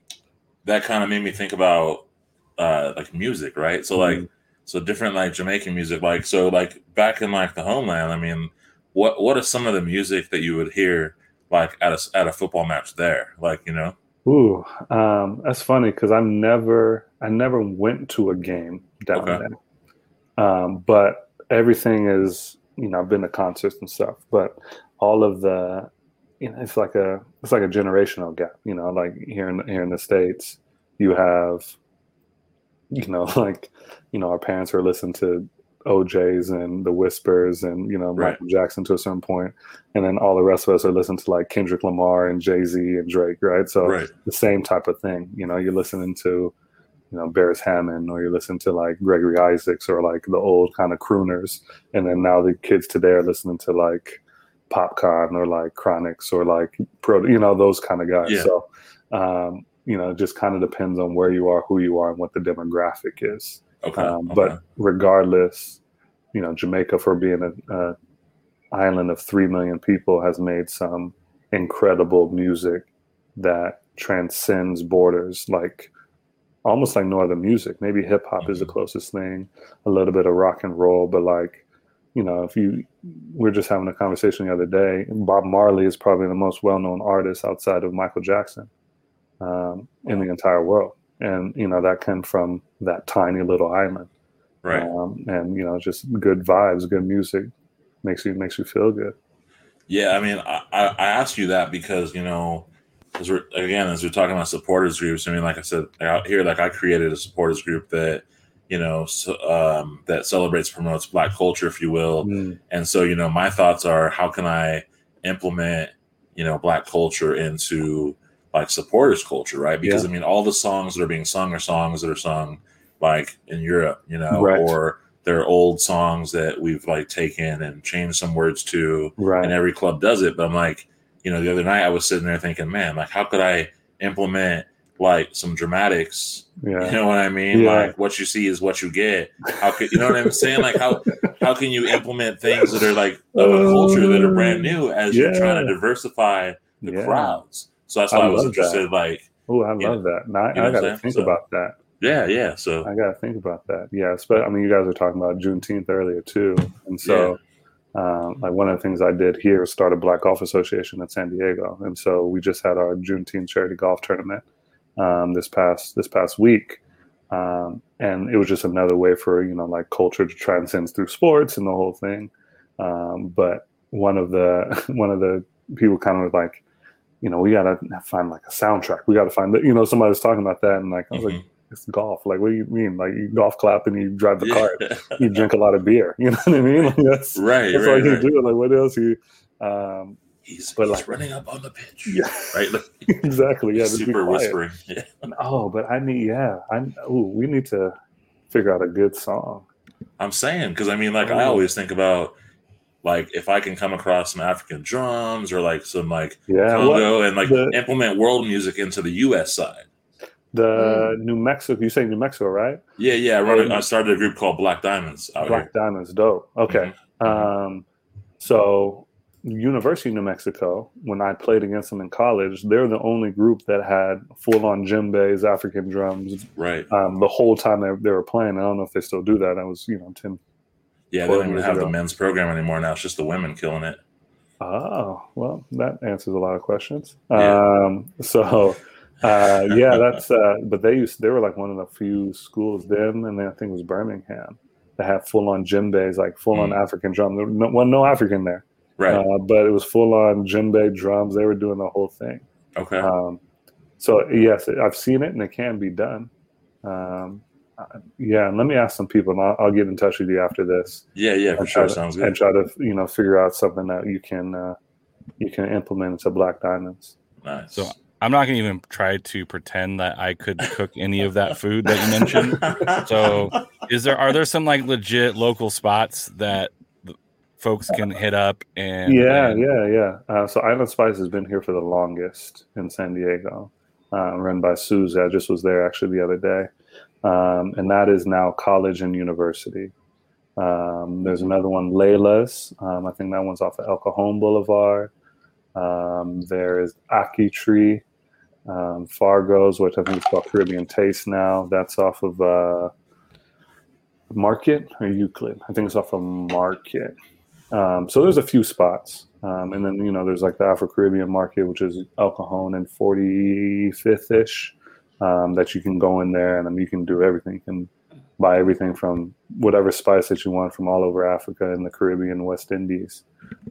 that kind of made me think about uh like music, right? So like, so different like Jamaican music. Like, so like back in like the homeland. I mean, what what are some of the music that you would hear like at a at a football match there? Like, you know, Ooh, um, that's funny because I never I never went to a game down Okay. there. Um, but everything is you know I've been to concerts and stuff, but all of the you know it's like a it's like a generational gap. You know, like here in here in the states, you have you know like you know our parents were listening to O'Jays and the Whispers and you know Right. Michael Jackson to a certain point, and then all the rest of us are listening to like Kendrick Lamar and Jay Z and Drake, right? So right? the same type of thing. You know, you're listening to, you know, Beres Hammond or you listen to like Gregory Isaacs or like the old kind of crooners. And then now the kids today are listening to like Popcaan or like Chronixx or like Pro, you know, those kind of guys. Yeah. So, um, you know, it just kind of depends on where you are, who you are, and what the demographic is. Okay, Um, okay. But regardless, you know, Jamaica for being a, a island of three million people has made some incredible music that transcends borders, like almost like no other music. Maybe hip hop is the Mhm. closest thing, a little bit of rock and roll, but like, you know, if you we're just having a conversation the other day, Bob Marley is probably the most well known artist outside of Michael Jackson um, in the entire world. and you know that came from that tiny little island. Right. Um, and you know, just good vibes, good music makes you makes you feel good. Yeah, I mean, I, I I ask you that because you know, as we're again as we're talking about supporters groups. I mean, like I said out here, like I created a supporters group that you know so, um, that celebrates promotes Black culture, if you will. Mm, And so, you know, my thoughts are how can I implement, you know, black culture into like supporters culture, right? Because I mean, all the songs that are being sung are songs that are sung like in Europe, you know, Right. or they're old songs that we've like taken and changed some words to, right. and every club does it. But I'm like, you know, the other night I was sitting there thinking, man, like, how could I implement like some dramatics yeah. you know what I mean? Yeah. Like what you see is what you get. How could you know what I'm saying? Like how how can you implement things that are like of a culture that are brand new um, as you're trying to diversify the Yeah. crowds? So that's why I I, was interested. Like Oh, I love that. Now, you know I got to think So- about that. yeah, yeah. So I got to think about that. Yeah, but I mean, you guys were talking about Juneteenth earlier too, and so um, like one of the things I did here was start a Black Golf Association in San Diego, and so we just had our Juneteenth charity golf tournament um, this past this past week, um, and it was just another way for you know like culture to transcend through sports and the whole thing. Um, but one of the one of the people kind of was like, you know, we gotta find like a soundtrack. We gotta find that. You know, somebody was talking about that, and like I was like, mhm. It's golf. Like, what do you mean? Like, you golf clap and you drive the cart. You drink a lot of beer. You know what I mean? Like, that's right, that's right, all you do. Like, what else you? Um, He's, But, he's like- running up on the pitch. yeah, Right? Like, exactly. Yeah, super whispering. Yeah. Oh, but I need. Yeah, I. Ooh, we need to figure out a good song. I'm saying because I mean, like Oh. I always think about like if I can come across some African drums or like some like Yeah, Congo and like the- implement world music into the U.S. side. The New Mexico. You say New Mexico, right? Yeah, yeah. I, run a, Um, started a group called Black Diamonds out Black Diamonds, dope. Okay. Mhm. Um, so University of New Mexico, when I played against them in college, they're the only group that had full on djembes, African drums. Right. um, the whole time they, they were playing. I don't know if they still do that. I was, you know, Tim. Yeah, they don't even years have the men's program anymore now. It's just the women killing it. Oh, well, that answers a lot of questions. Yeah. Um, so, uh, yeah, that's, uh, but they used, they were like one of the few schools then, and then I think it was Birmingham that had full on djembes, like full on Mm. African drum. There no, wasn't no African there. Right. Uh, but it was full on djembe drums. They were doing the whole thing. okay. Um, so yes, I've seen it and it can be done. Um, uh, yeah, and let me ask some people, and I'll, I'll get in touch with you after this. yeah, yeah, for sure. to- Sounds good. And try to you know figure out something that you can uh, you can implement into Black Diamonds. Nice. So I'm not gonna even try to pretend that I could cook any of that food that you mentioned. So, is there are there some like legit local spots that folks can hit up and yeah, and- yeah, yeah. Uh, so Island Spice has been here for the longest in San Diego, uh, run by Susie. I just was there actually the other day, um, and that is now college and university. Um, there's another one, Layla's. Um, I think that one's off of El Cajon Boulevard. Um, there is Aki Tree, um, Fargo's, which I think is called Caribbean Taste now. That's off of uh, Market or Euclid. I think it's off of Market. Um, so there's a few spots. Um, and then, you know, there's like the Afro Caribbean market, which is El Cajon and 45th ish, um, that you can go in there and you can do everything. You can buy everything from whatever spice that you want from all over Africa and the Caribbean, West Indies,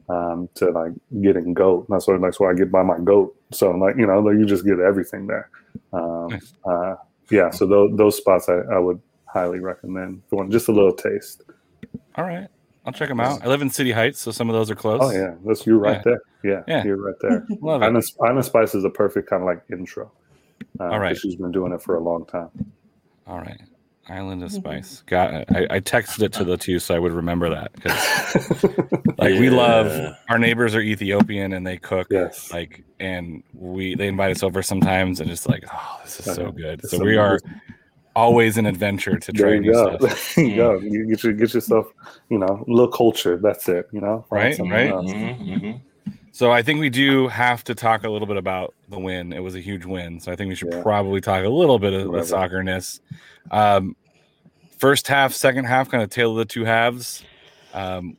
um, to like getting goat. That's what that's why I get by my goat. So I'm like, you know, like you just get everything there. Um, Nice. uh, yeah. So those, those spots I, I would highly recommend for one, just a little taste. All right, I'll check them out. I live in City Heights, so some of those are close. Oh yeah, that's you right Yeah. there. Yeah, Yeah. you're right there. love it. Island, Island Spice is a perfect kind of like intro. Uh, All right. She's been doing it for a long time. All right, Island of Spice. Got it. I, I texted it to the two so I would remember that because like we love our neighbors are Ethiopian and they cook yes. like and we they invite us over sometimes and just like oh this is so good. It's So some- we are always an adventure to try you new go. stuff. you go. You get your, get yourself, you know, a little culture. That's it. You know, Find Right, right. else. Mhm, mhm. So I think we do have to talk a little bit about the win. It was a huge win. So I think we should Yeah. probably talk a little bit of the soccerness. Um, first half, second half, kind of tail of the two halves. Um,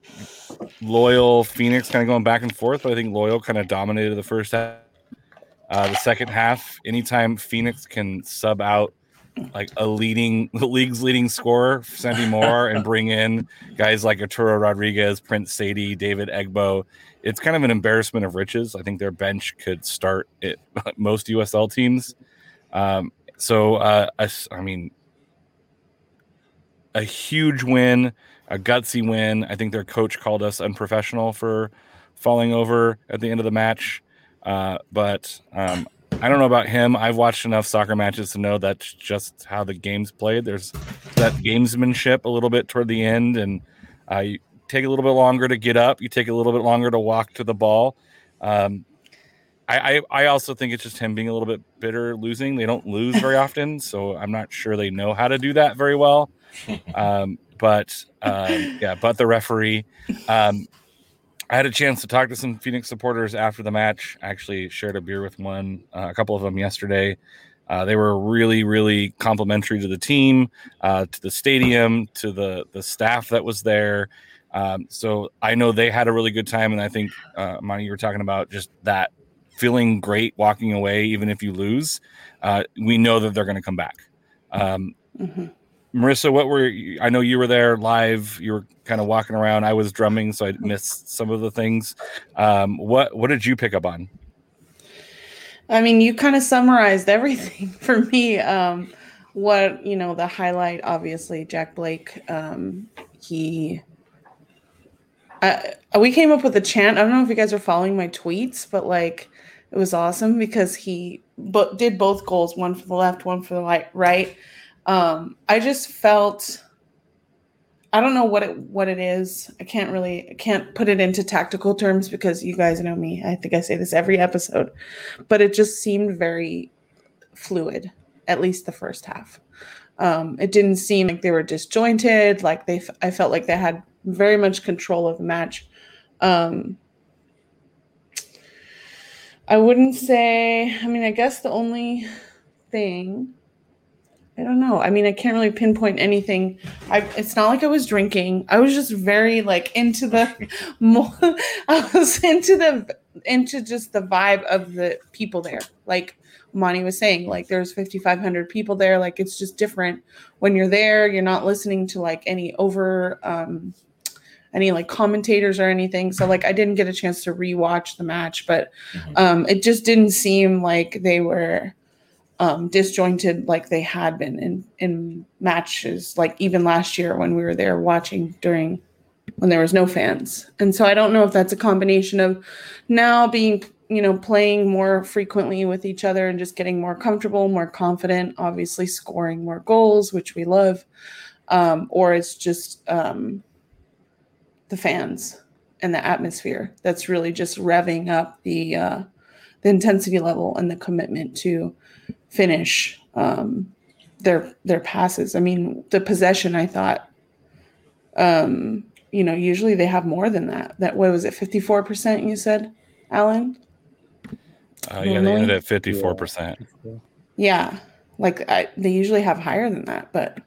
Loyal Phoenix kind of going back and forth, but I think Loyal kind of dominated the first half. Uh, the second half, anytime Phoenix can sub out like a leading the league's leading scorer, Santi Moar, and bring in guys like Arturo Rodriguez, Prince Saydee, David Egbo. It's kind of an embarrassment of riches. I think their bench could start at most USL teams. Um, so, uh, I, I mean, a huge win, a gutsy win. I think their coach called us unprofessional for falling over at the end of the match. Uh, but um, I don't know about him. I've watched enough soccer matches to know that's just how the game's played. There's that gamesmanship a little bit toward the end, and uh, take a little bit longer to get up. You take a little bit longer to walk to the ball. Um, I, I, I also think it's just him being a little bit bitter losing. They don't lose very often, so I'm not sure they know how to do that very well. Um, but um, yeah, but the referee. Um, I had a chance to talk to some Phoenix supporters after the match. I actually shared a beer with one, uh, a couple of them yesterday. Uh, they were really, really complimentary to the team, uh, to the stadium, to the the staff that was there. Um, so I know they had a really good time, and I think uh, Monty, you were talking about just that feeling great walking away, even if you lose. Uh, we know that they're going to come back. Um, mm-hmm. Marissa, what were you, I know you were there live. You were kind of walking around. I was drumming, so I missed some of the things. Um, what what did you pick up on? I mean, you kind of summarized everything for me. Um, what you know, the highlight, obviously, Jack Blake. Um, he, uh, we came up with a chant. I don't know if you guys are following my tweets, but like, it was awesome because he but did both goals, one for the left, one for the right um, I just felt I don't know what it what it is. I can't really I can't put it into tactical terms because you guys know me. I think I say this every episode, but it just seemed very fluid. At least the first half. Um, it didn't seem like they were disjointed. Like they, I felt like they had very much control of the match. Um, I wouldn't say. I mean, I guess the only thing I don't know. I mean, I can't really pinpoint anything. I it's not like I was drinking. I was just very like into the I was into the into just the vibe of the people there. Like Monty was saying, like there's 5500 people there. Like it's just different when you're there, you're not listening to like any over um any like commentators or anything. So like I didn't get a chance to rewatch the match, but mm-hmm. um it just didn't seem like they were um, disjointed like they had been in in matches like even last year when we were there watching during when there was no fans and so i don't know if that's a combination of now being you know playing more frequently with each other and just getting more comfortable more confident obviously scoring more goals which we love um, or it's just um, the fans and the atmosphere that's really just revving up the uh, the intensity level and the commitment to finish um, their their passes. I mean, the possession. I thought, um, you know, usually they have more than that. That what was it? Fifty four percent. You said, Alan. Uh, yeah, they ended at fifty four percent. Yeah, like I, they usually have higher than that, but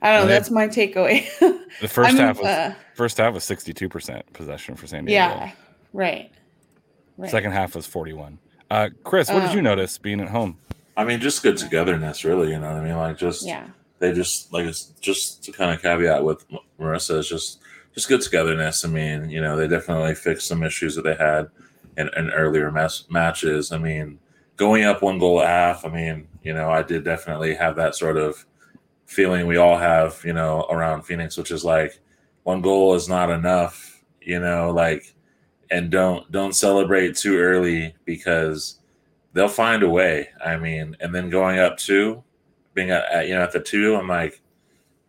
I don't know. That's my takeaway. the 1st half was uh, first half was sixty two percent possession for San Diego. Yeah, right. right. Second half was forty one. Uh, Chris, what did you oh. notice being at home? I mean, just good togetherness, really. You know what I mean? Like, just yeah, they just like it's just to kind of caveat with Marissa is just just good togetherness. I mean, you know, they definitely fixed some issues that they had in, in earlier mes- matches. I mean, going up one goal at half. I mean, you know, I did definitely have that sort of feeling we all have, you know, around Phoenix, which is like one goal is not enough. You know, like, and don't don't celebrate too early because they'll find a way. I mean, and then going up two, being at, at, you know at the two, I'm like,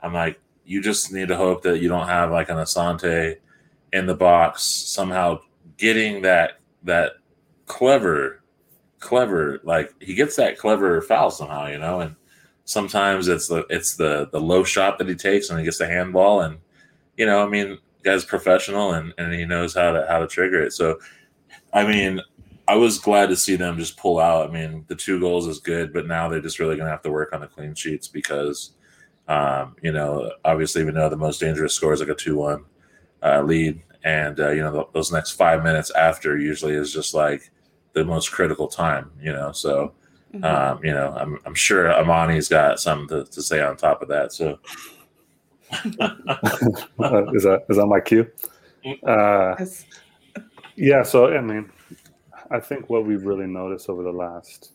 I'm like, you just need to hope that you don't have like an Asante in the box somehow getting that that clever, clever like he gets that clever foul somehow, you know, and sometimes it's the it's the the low shot that he takes and he gets the handball and you know, I mean, guy's professional and and he knows how to how to trigger it. So, I mean, I was glad to see them just pull out. I mean, the two goals is good, but now they're just really going to have to work on the clean sheets because, um, you know, obviously we know the most dangerous score is like a two-one uh, lead, and uh, you know th- those next five minutes after usually is just like the most critical time. You know, so Mhm. Um, you know, I'm, I'm sure Amani's got something to, to say on top of that. So, is that is that my cue? Uh, Yes. yeah. So I mean, I think what we've really noticed over the last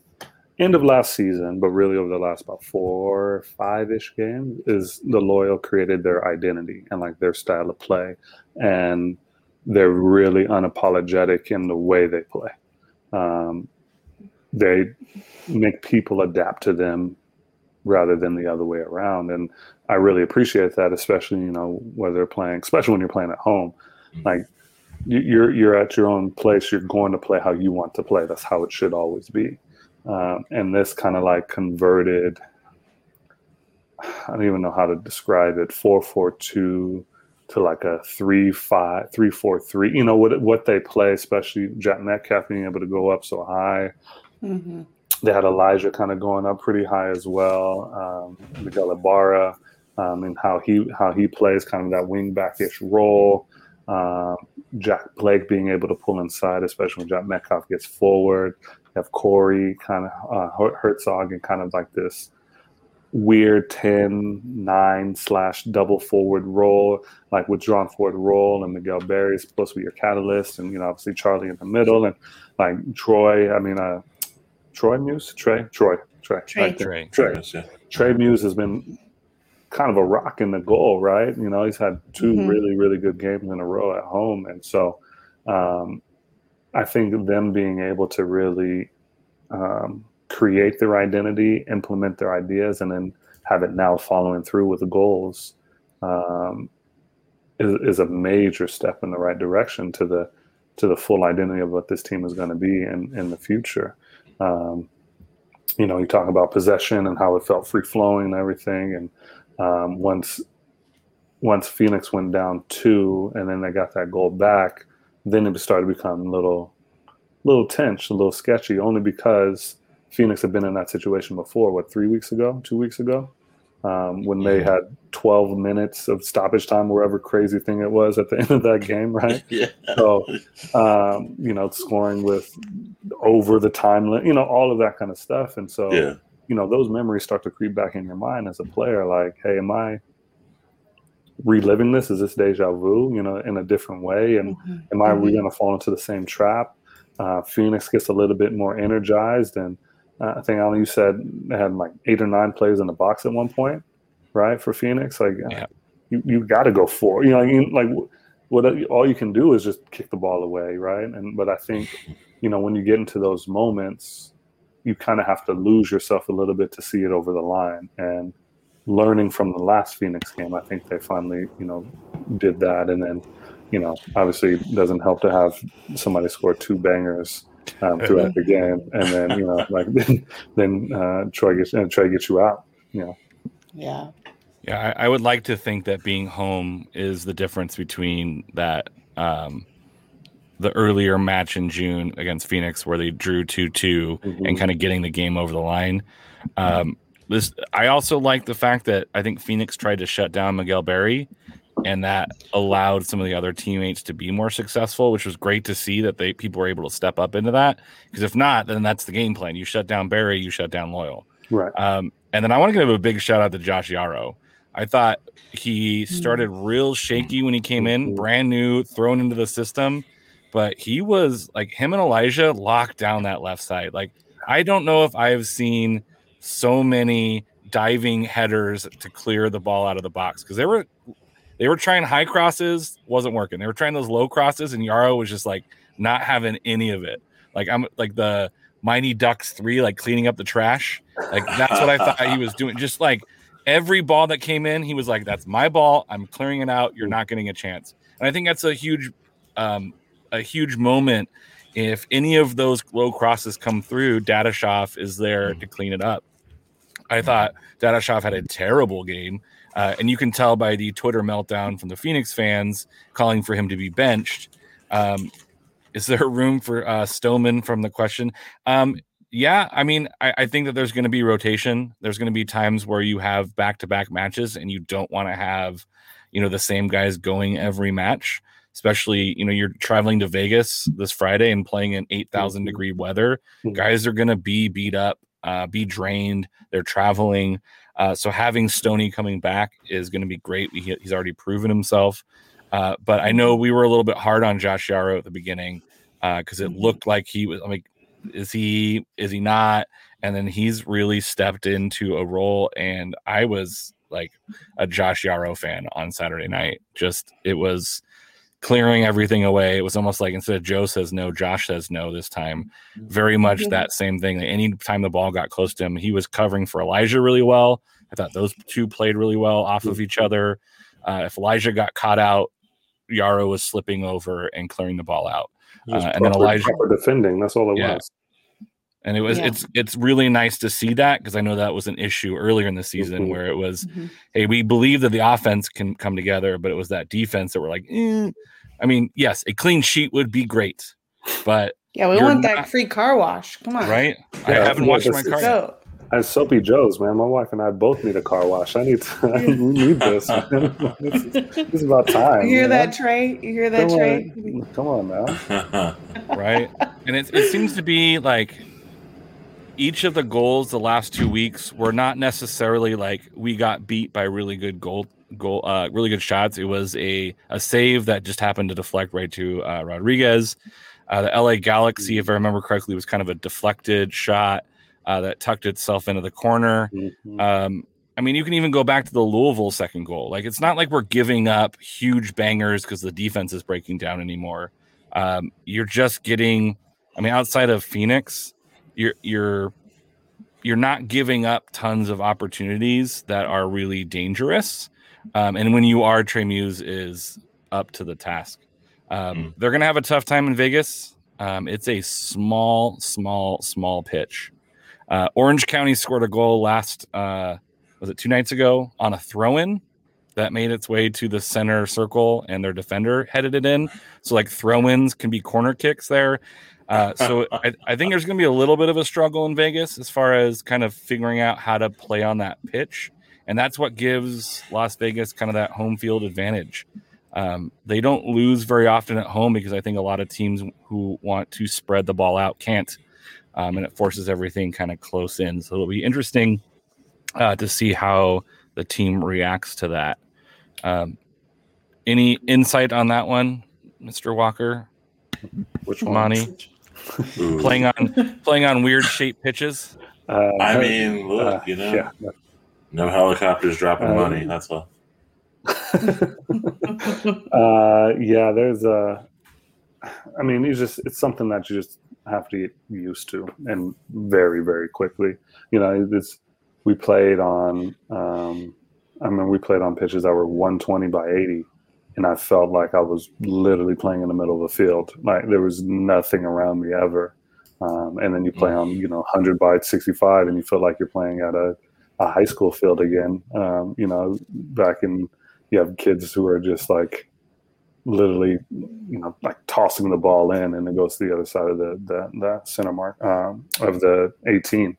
end of last season, but really over the last about four, five ish games, is the loyal created their identity and like their style of play, and they're really unapologetic in the way they play. Um, they make people adapt to them rather than the other way around, and I really appreciate that, especially you know whether they're playing, especially when you're playing at home. Like you- you're you're at your own place. You're going to play how you want to play. That's how it should always be. Um, and this kind of like converted. I don't even know how to describe it. Four four two to like a three five three four three. You know what what they play, especially Jack Metcalf being able to go up so high Mhm. they had Elijah kind of going up pretty high as well. Um, Miguel Ibarra um, and how he how he plays kind of that wing backish role. Um, Jack Blake being able to pull inside, especially when Jack Metcalf gets forward. You have Corey kind of uh, Her- Hertzog and kind of like this weird 10 9 slash double forward role like withdrawn forward role and miguel berry is supposed to be your catalyst and you know obviously charlie in the middle and like troy i mean uh Troy Muse, Trey, Troy, Trey, Trey. right there. Trey. Trey. Trey Muse has been kind of a rock in the goal, right? You know, he's had 2 Mhm. really, really good games in a row at home, and so um, I think them being able to really um, create their identity, implement their ideas, and then have it now following through with the goals um, is, is a major step in the right direction to the to the full identity of what this team is going to be in in the future. Um, you know, you talk about possession and how it felt free flowing and everything. And um, once once Phoenix went down two, and then they got that goal back, then it started to become a little little tense, a little sketchy, only because Phoenix had been in that situation before. What three weeks ago, two weeks ago, um, when they had 12 minutes of stoppage time, wherever crazy thing it was at the end of that game, right? yeah. So, um, you know, scoring with over the time limit, you know, all of that kind of stuff. And so, Yeah. you know, those memories start to creep back in your mind as a player. Like, hey, am I reliving this? Is this deja vu, you know, in a different way? And Mhm. am I we Mhm. going to fall into the same trap? Uh, Phoenix gets a little bit more energized. And uh, I think, Alan, you said they had like eight or nine plays in the box at one point, right? For Phoenix. Like, uh, Yeah. you, you got to go for, you know, you, like, what all you can do is just kick the ball away, right? And but I think, you know, when you get into those moments, you kind of have to lose yourself a little bit to see it over the line. And learning from the last Phoenix game, I think they finally, you know, did that. And then, you know, obviously it doesn't help to have somebody score two bangers um, throughout the game, and then you know, like then, then uh, Troy gets uh, Trey gets you out. You know, Yeah. Yeah, I, I would like to think that being home is the difference between that um, the earlier match in June against Phoenix where they drew two two Mhm. and kind of getting the game over the line. Um, this I also like the fact that I think Phoenix tried to shut down Miguel Berry, and that allowed some of the other teammates to be more successful, which was great to see that they people were able to step up into that. Because if not, then that's the game plan. You shut down Berry, you shut down Loyal. right? Um, and then I want to give a big shout out to Josh Yaro. I thought he started real shaky when he came in, Mhm. brand new, thrown into the system. But he was like him and Elijah locked down that left side. Like I don't know if I have seen so many diving headers to clear the ball out of the box because they were they were trying high crosses, wasn't working. They were trying those low crosses, and Yaro was just like not having any of it. Like I'm like the Mighty Ducks three, like cleaning up the trash. Like that's what I thought he was doing. Just like every ball that came in, he was like, "That's my ball. I'm clearing it out. You're not getting a chance." And I think that's a huge, um, a huge moment. If any of those low crosses come through, Dadashov is there to clean it up. I thought Dadashov had a terrible game, uh, and you can tell by the Twitter meltdown from the Phoenix fans calling for him to be benched. Um, is there room for uh, Stoneman from the question? Um, yeah, I mean, I, I think that there's going to be rotation. There's going to be times where you have back to back matches and you don't want to have, you know, the same guys going every match. Especially, you know, you're traveling to Vegas this Friday and playing in 8,000 Mhm. degree weather. Mhm. Guys are going to be beat up. uh, be drained. They're traveling. Uh, so having Stony coming back is going to be great. He, he's already proven himself. Uh, but I know we were a little bit hard on Josh Yaro at the beginning because it looked like he was. I'm like, is he? Is he not? And then he's really stepped into a role, and I was like a Josh Yaro fan on Saturday night. Just it was clearing everything away. It was almost like instead of Joe says no, Josh says no this time. Very much Mhm. that same thing. Any time the ball got close to him, he was covering for Elijah really well. I thought those two played really well off of each other. Uh, if Elijah got caught out, Yaro was slipping over and clearing the ball out. Just Uh, and then Elijah- proper defending. That's all it Yeah. was. And it was Yeah. it's it's really nice to see that because I know that was an issue earlier in the season Mhm. where it was Mhm. hey, we believe that the offense can come together, but it was that defense that we're like, eh. I mean, yes, a clean sheet would be great, but Yeah, we want not- that free car wash. Come on. right? I haven't washed my car. is- yet. So I had Soapy Joe's, man. My wife and I both need a car wash. I need to, we need this. Man. This, is, this is about time. you hear man. that, Trey? You hear that, Come Trey? on, come on now. right? And it, it seems to be like each of the goals the last two weeks were not necessarily like we got beat by really good goal goal uh really good shots it was a a save that just happened to deflect right to uh, rodriguez uh, the la galaxy if i remember correctly was kind of a deflected shot uh, that tucked itself into the corner Mhm. um, I mean, you can even go back to the Louisville second goal. Like, it's not like we're giving up huge bangers because the defense is breaking down anymore. Um, you're just getting. I mean, outside of Phoenix, you're you're you're not giving up tons of opportunities that are really dangerous. Um, and when you are, Trey Muse is up to the task. Um, Mm. They're going to have a tough time in Vegas. Um, it's a small, small, small pitch. Uh, Orange County scored a goal last, uh, was it two nights ago, on a throw in that made its way to the center circle and their defender headed it in. So, like, throw ins can be corner kicks there. Uh, so, I, I think there's going to be a little bit of a struggle in Vegas as far as kind of figuring out how to play on that pitch. And that's what gives Las Vegas kind of that home field advantage. Um, they don't lose very often at home because I think a lot of teams who want to spread the ball out can't um, and it forces everything kind of close in. So it'll be interesting uh, to see how the team reacts to that. Um, any insight on that one, Mr. Walker? Which one? Monty. Playing on playing on weird shaped pitches. Uh, I mean, look, uh, you know, yeah. no helicopters dropping Uh, money. That's all. uh, yeah, there's a. I mean, it's just it's something that you just have to get used to, and very very quickly. You know, it's we played on. Um, I mean, we played on pitches that were 120 by 80, and I felt like I was literally playing in the middle of a field. Like there was nothing around me ever. Um, and then you play on, you know, 100 by 65, and you feel like you're playing at a, a high school field again. Um, you know, back in you have kids who are just like literally, you know, like tossing the ball in, and it goes to the other side of the the, the center mark um, of the 18.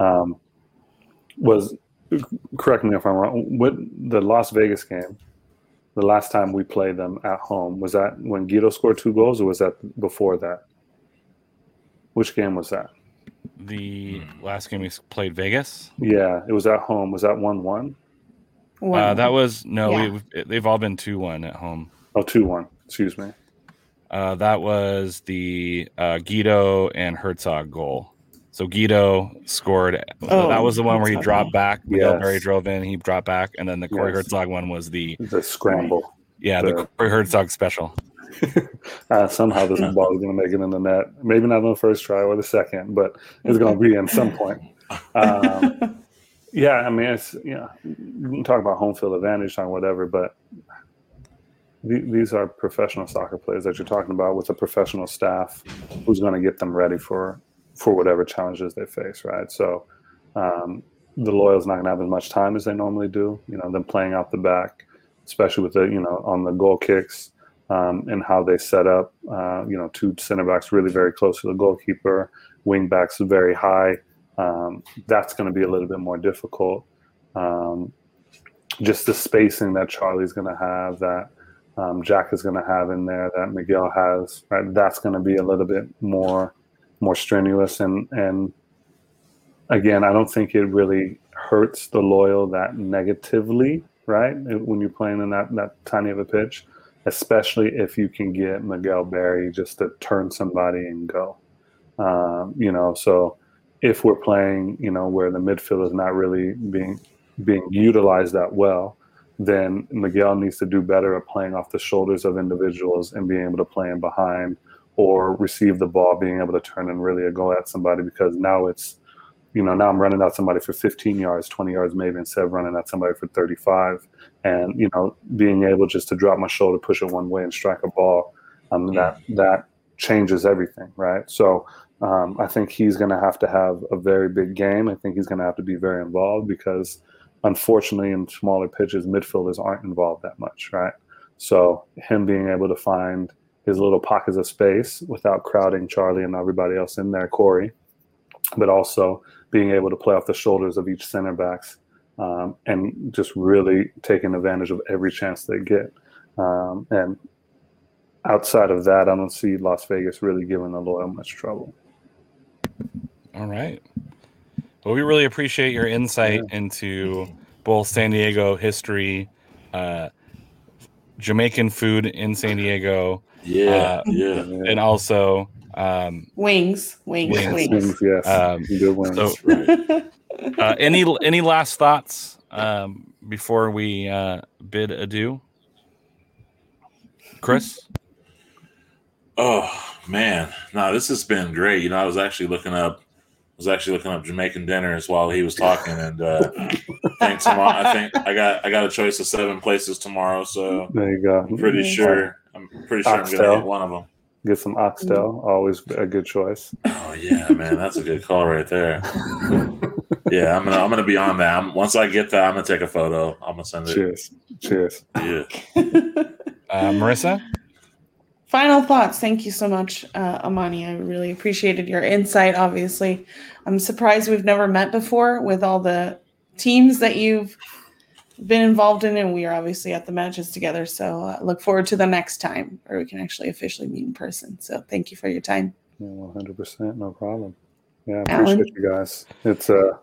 Um, was correct me if I'm wrong. What the Las Vegas game? The last time we played them at home was that when Guido scored two goals, or was that before that? Which game was that? The last game we played Vegas. Yeah, it was at home. Was that one one? One. Uh, that was no. Yeah. We, they've all been two one at home. Oh, two one. Excuse me. Uh, that was the uh, Guido and Hertzog goal. So Guido scored. Oh, that was the one where he dropped back. Miguel Yes. Berry drove in. He dropped back, and then the Corey Yes. Hertzog one was the The scramble. yeah the The- Corey Hertzog special. Uh, somehow this ball is going to make it in the net. Maybe not on the first try or the second, but it's going to be in some point. Um, yeah, I mean, it's you know, you can talk about home field advantage on whatever, but th- these are professional soccer players that you're talking about with a professional staff who's going to get them ready for for whatever challenges they face, right? So um, the Loyals not going to have as much time as they normally do. You know, them playing out the back, especially with the you know on the goal kicks um, and how they set up. Uh, you know, two center backs really very close to the goalkeeper, wing backs very high. Um, that's going to be a little bit more difficult. Um, just the spacing that Charlie's going to have, that um, Jack is going to have in there, that Miguel has, right? That's going to be a little bit more more strenuous and and again, I don't think it really hurts the loyal that negatively, right? When you're playing in that that tiny of a pitch, especially if you can get Miguel Berry just to turn somebody and go. Um, you know, so if we're playing, you know, where the midfield is not really being being utilized that well, then Miguel needs to do better at playing off the shoulders of individuals and being able to play in behind or receive the ball, being able to turn and really go at somebody because now it's, you know, now I'm running at somebody for 15 yards, 20 yards maybe instead of running at somebody for 35. And, you know, being able just to drop my shoulder, push it one way and strike a ball, um, that, that changes everything, right? So um, I think he's going to have to have a very big game. I think he's going to have to be very involved because – unfortunately, in smaller pitches, midfielders aren't involved that much, right? So him being able to find his little pockets of space without crowding Charlie and everybody else in there, Corey, but also being able to play off the shoulders of each center backs um, and just really taking advantage of every chance they get. Um, and outside of that, I don't see Las Vegas really giving the Loyal much trouble. All right. Well, we really appreciate your insight yeah. into both San Diego history, uh, Jamaican food in San Diego. Yeah, uh, yeah, and also um, wings, wings, wings. wings. yes, um, good wings. So, uh, any any last thoughts um, before we uh, bid adieu, Chris? Oh man, no, this has been great. You know, I was actually looking up was actually looking up Jamaican dinners while he was talking, and uh, I think tomorrow. I think I got I got a choice of seven places tomorrow, so there you go. I'm pretty sure I'm pretty sure oxtail. I'm gonna get one of them. Get some oxtail, always a good choice. Oh yeah, man, that's a good call right there. yeah, I'm gonna I'm gonna be on that. I'm, once I get that, I'm gonna take a photo. I'm gonna send it. Cheers, cheers. Yeah. uh, Marissa final thoughts. Thank you so much, uh, Amani. I really appreciated your insight. Obviously, I'm surprised we've never met before with all the teams that you've been involved in, and we are obviously at the matches together. So uh, look forward to the next time where we can actually officially meet in person. So thank you for your time. Yeah, 100%. No problem. Yeah, I appreciate Alan? you guys. It's uh,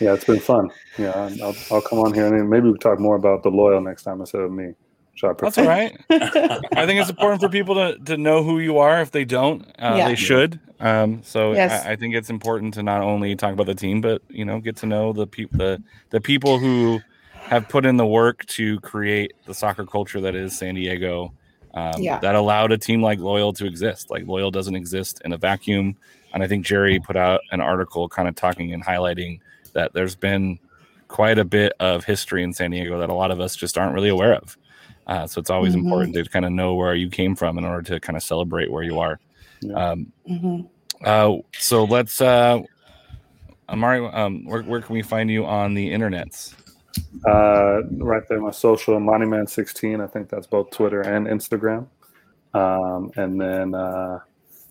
yeah, it's been fun. Yeah, I'll, I'll come on here and maybe we talk more about the loyal next time instead of me. That's all right. I think it's important for people to, to know who you are. If they don't, uh, yeah. they should. Um, so yes. I, I, think it's important to not only talk about the team, but you know, get to know the people the the people who have put in the work to create the soccer culture that is San Diego. Um, yeah. That allowed a team like Loyal to exist. Like Loyal doesn't exist in a vacuum. And I think Jerry put out an article kind of talking and highlighting that there's been quite a bit of history in San Diego that a lot of us just aren't really aware of. Uh, so it's always mm-hmm. important to kind of know where you came from in order to kind of celebrate where you are. Yeah. Um, mm-hmm. uh, so let's, uh, Amari, um, where, where can we find you on the internets? Uh, right there, my social, Monument16. I think that's both Twitter and Instagram. Um, and then uh,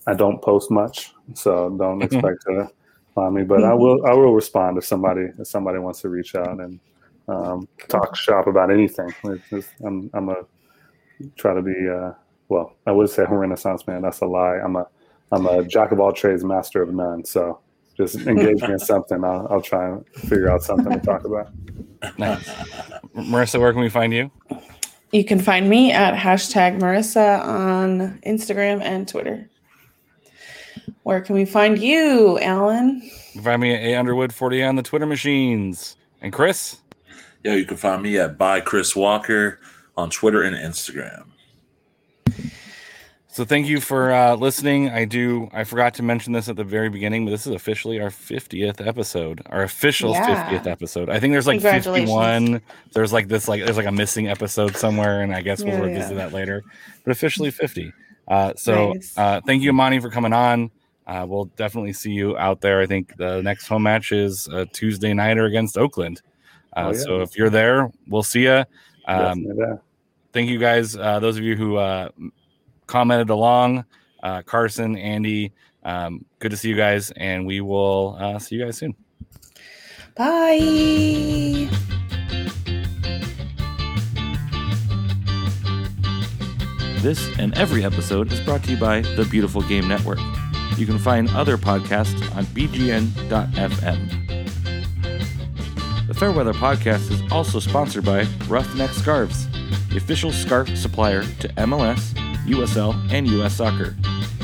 I don't post much, so don't mm-hmm. expect to find me. But mm-hmm. I will, I will respond if somebody if somebody wants to reach out and um, talk shop about anything. I'm, I'm a try to be uh, well. I would say a Renaissance man. That's a lie. I'm a I'm a jack of all trades, master of none. So just engage me in something. I'll, I'll try and figure out something to talk about. Nice. Marissa, where can we find you? You can find me at hashtag Marissa on Instagram and Twitter. Where can we find you, Alan? Find me at A Underwood 40 on the Twitter machines. And Chris? Yeah, you can find me at by Chris Walker on Twitter and Instagram. So thank you for uh, listening. I do. I forgot to mention this at the very beginning, but this is officially our 50th episode, our official yeah. 50th episode. I think there's like 51. There's like this, like there's like a missing episode somewhere, and I guess we'll yeah, revisit yeah. that later. But officially 50. Uh, so nice. uh, thank you, Amani, for coming on. Uh, we'll definitely see you out there. I think the next home match is Tuesday nighter against Oakland. Uh, oh, yeah. So if you're there, we'll see you. Um, thank you guys, uh, those of you who uh, commented along, uh, Carson, Andy. Um, good to see you guys, and we will uh, see you guys soon. Bye. This and every episode is brought to you by the Beautiful Game Network. You can find other podcasts on bgn.fm. The Fairweather podcast is also sponsored by Roughneck Scarves, the official scarf supplier to MLS, USL, and US Soccer.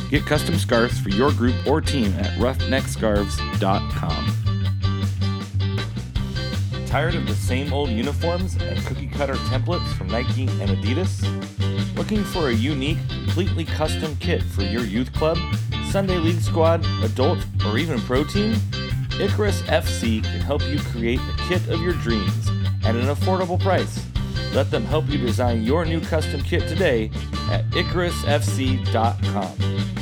Get custom scarves for your group or team at roughneckscarves.com. Tired of the same old uniforms and cookie cutter templates from Nike and Adidas? Looking for a unique, completely custom kit for your youth club, Sunday league squad, adult, or even pro team? Icarus FC can help you create a kit of your dreams at an affordable price. Let them help you design your new custom kit today at IcarusFC.com.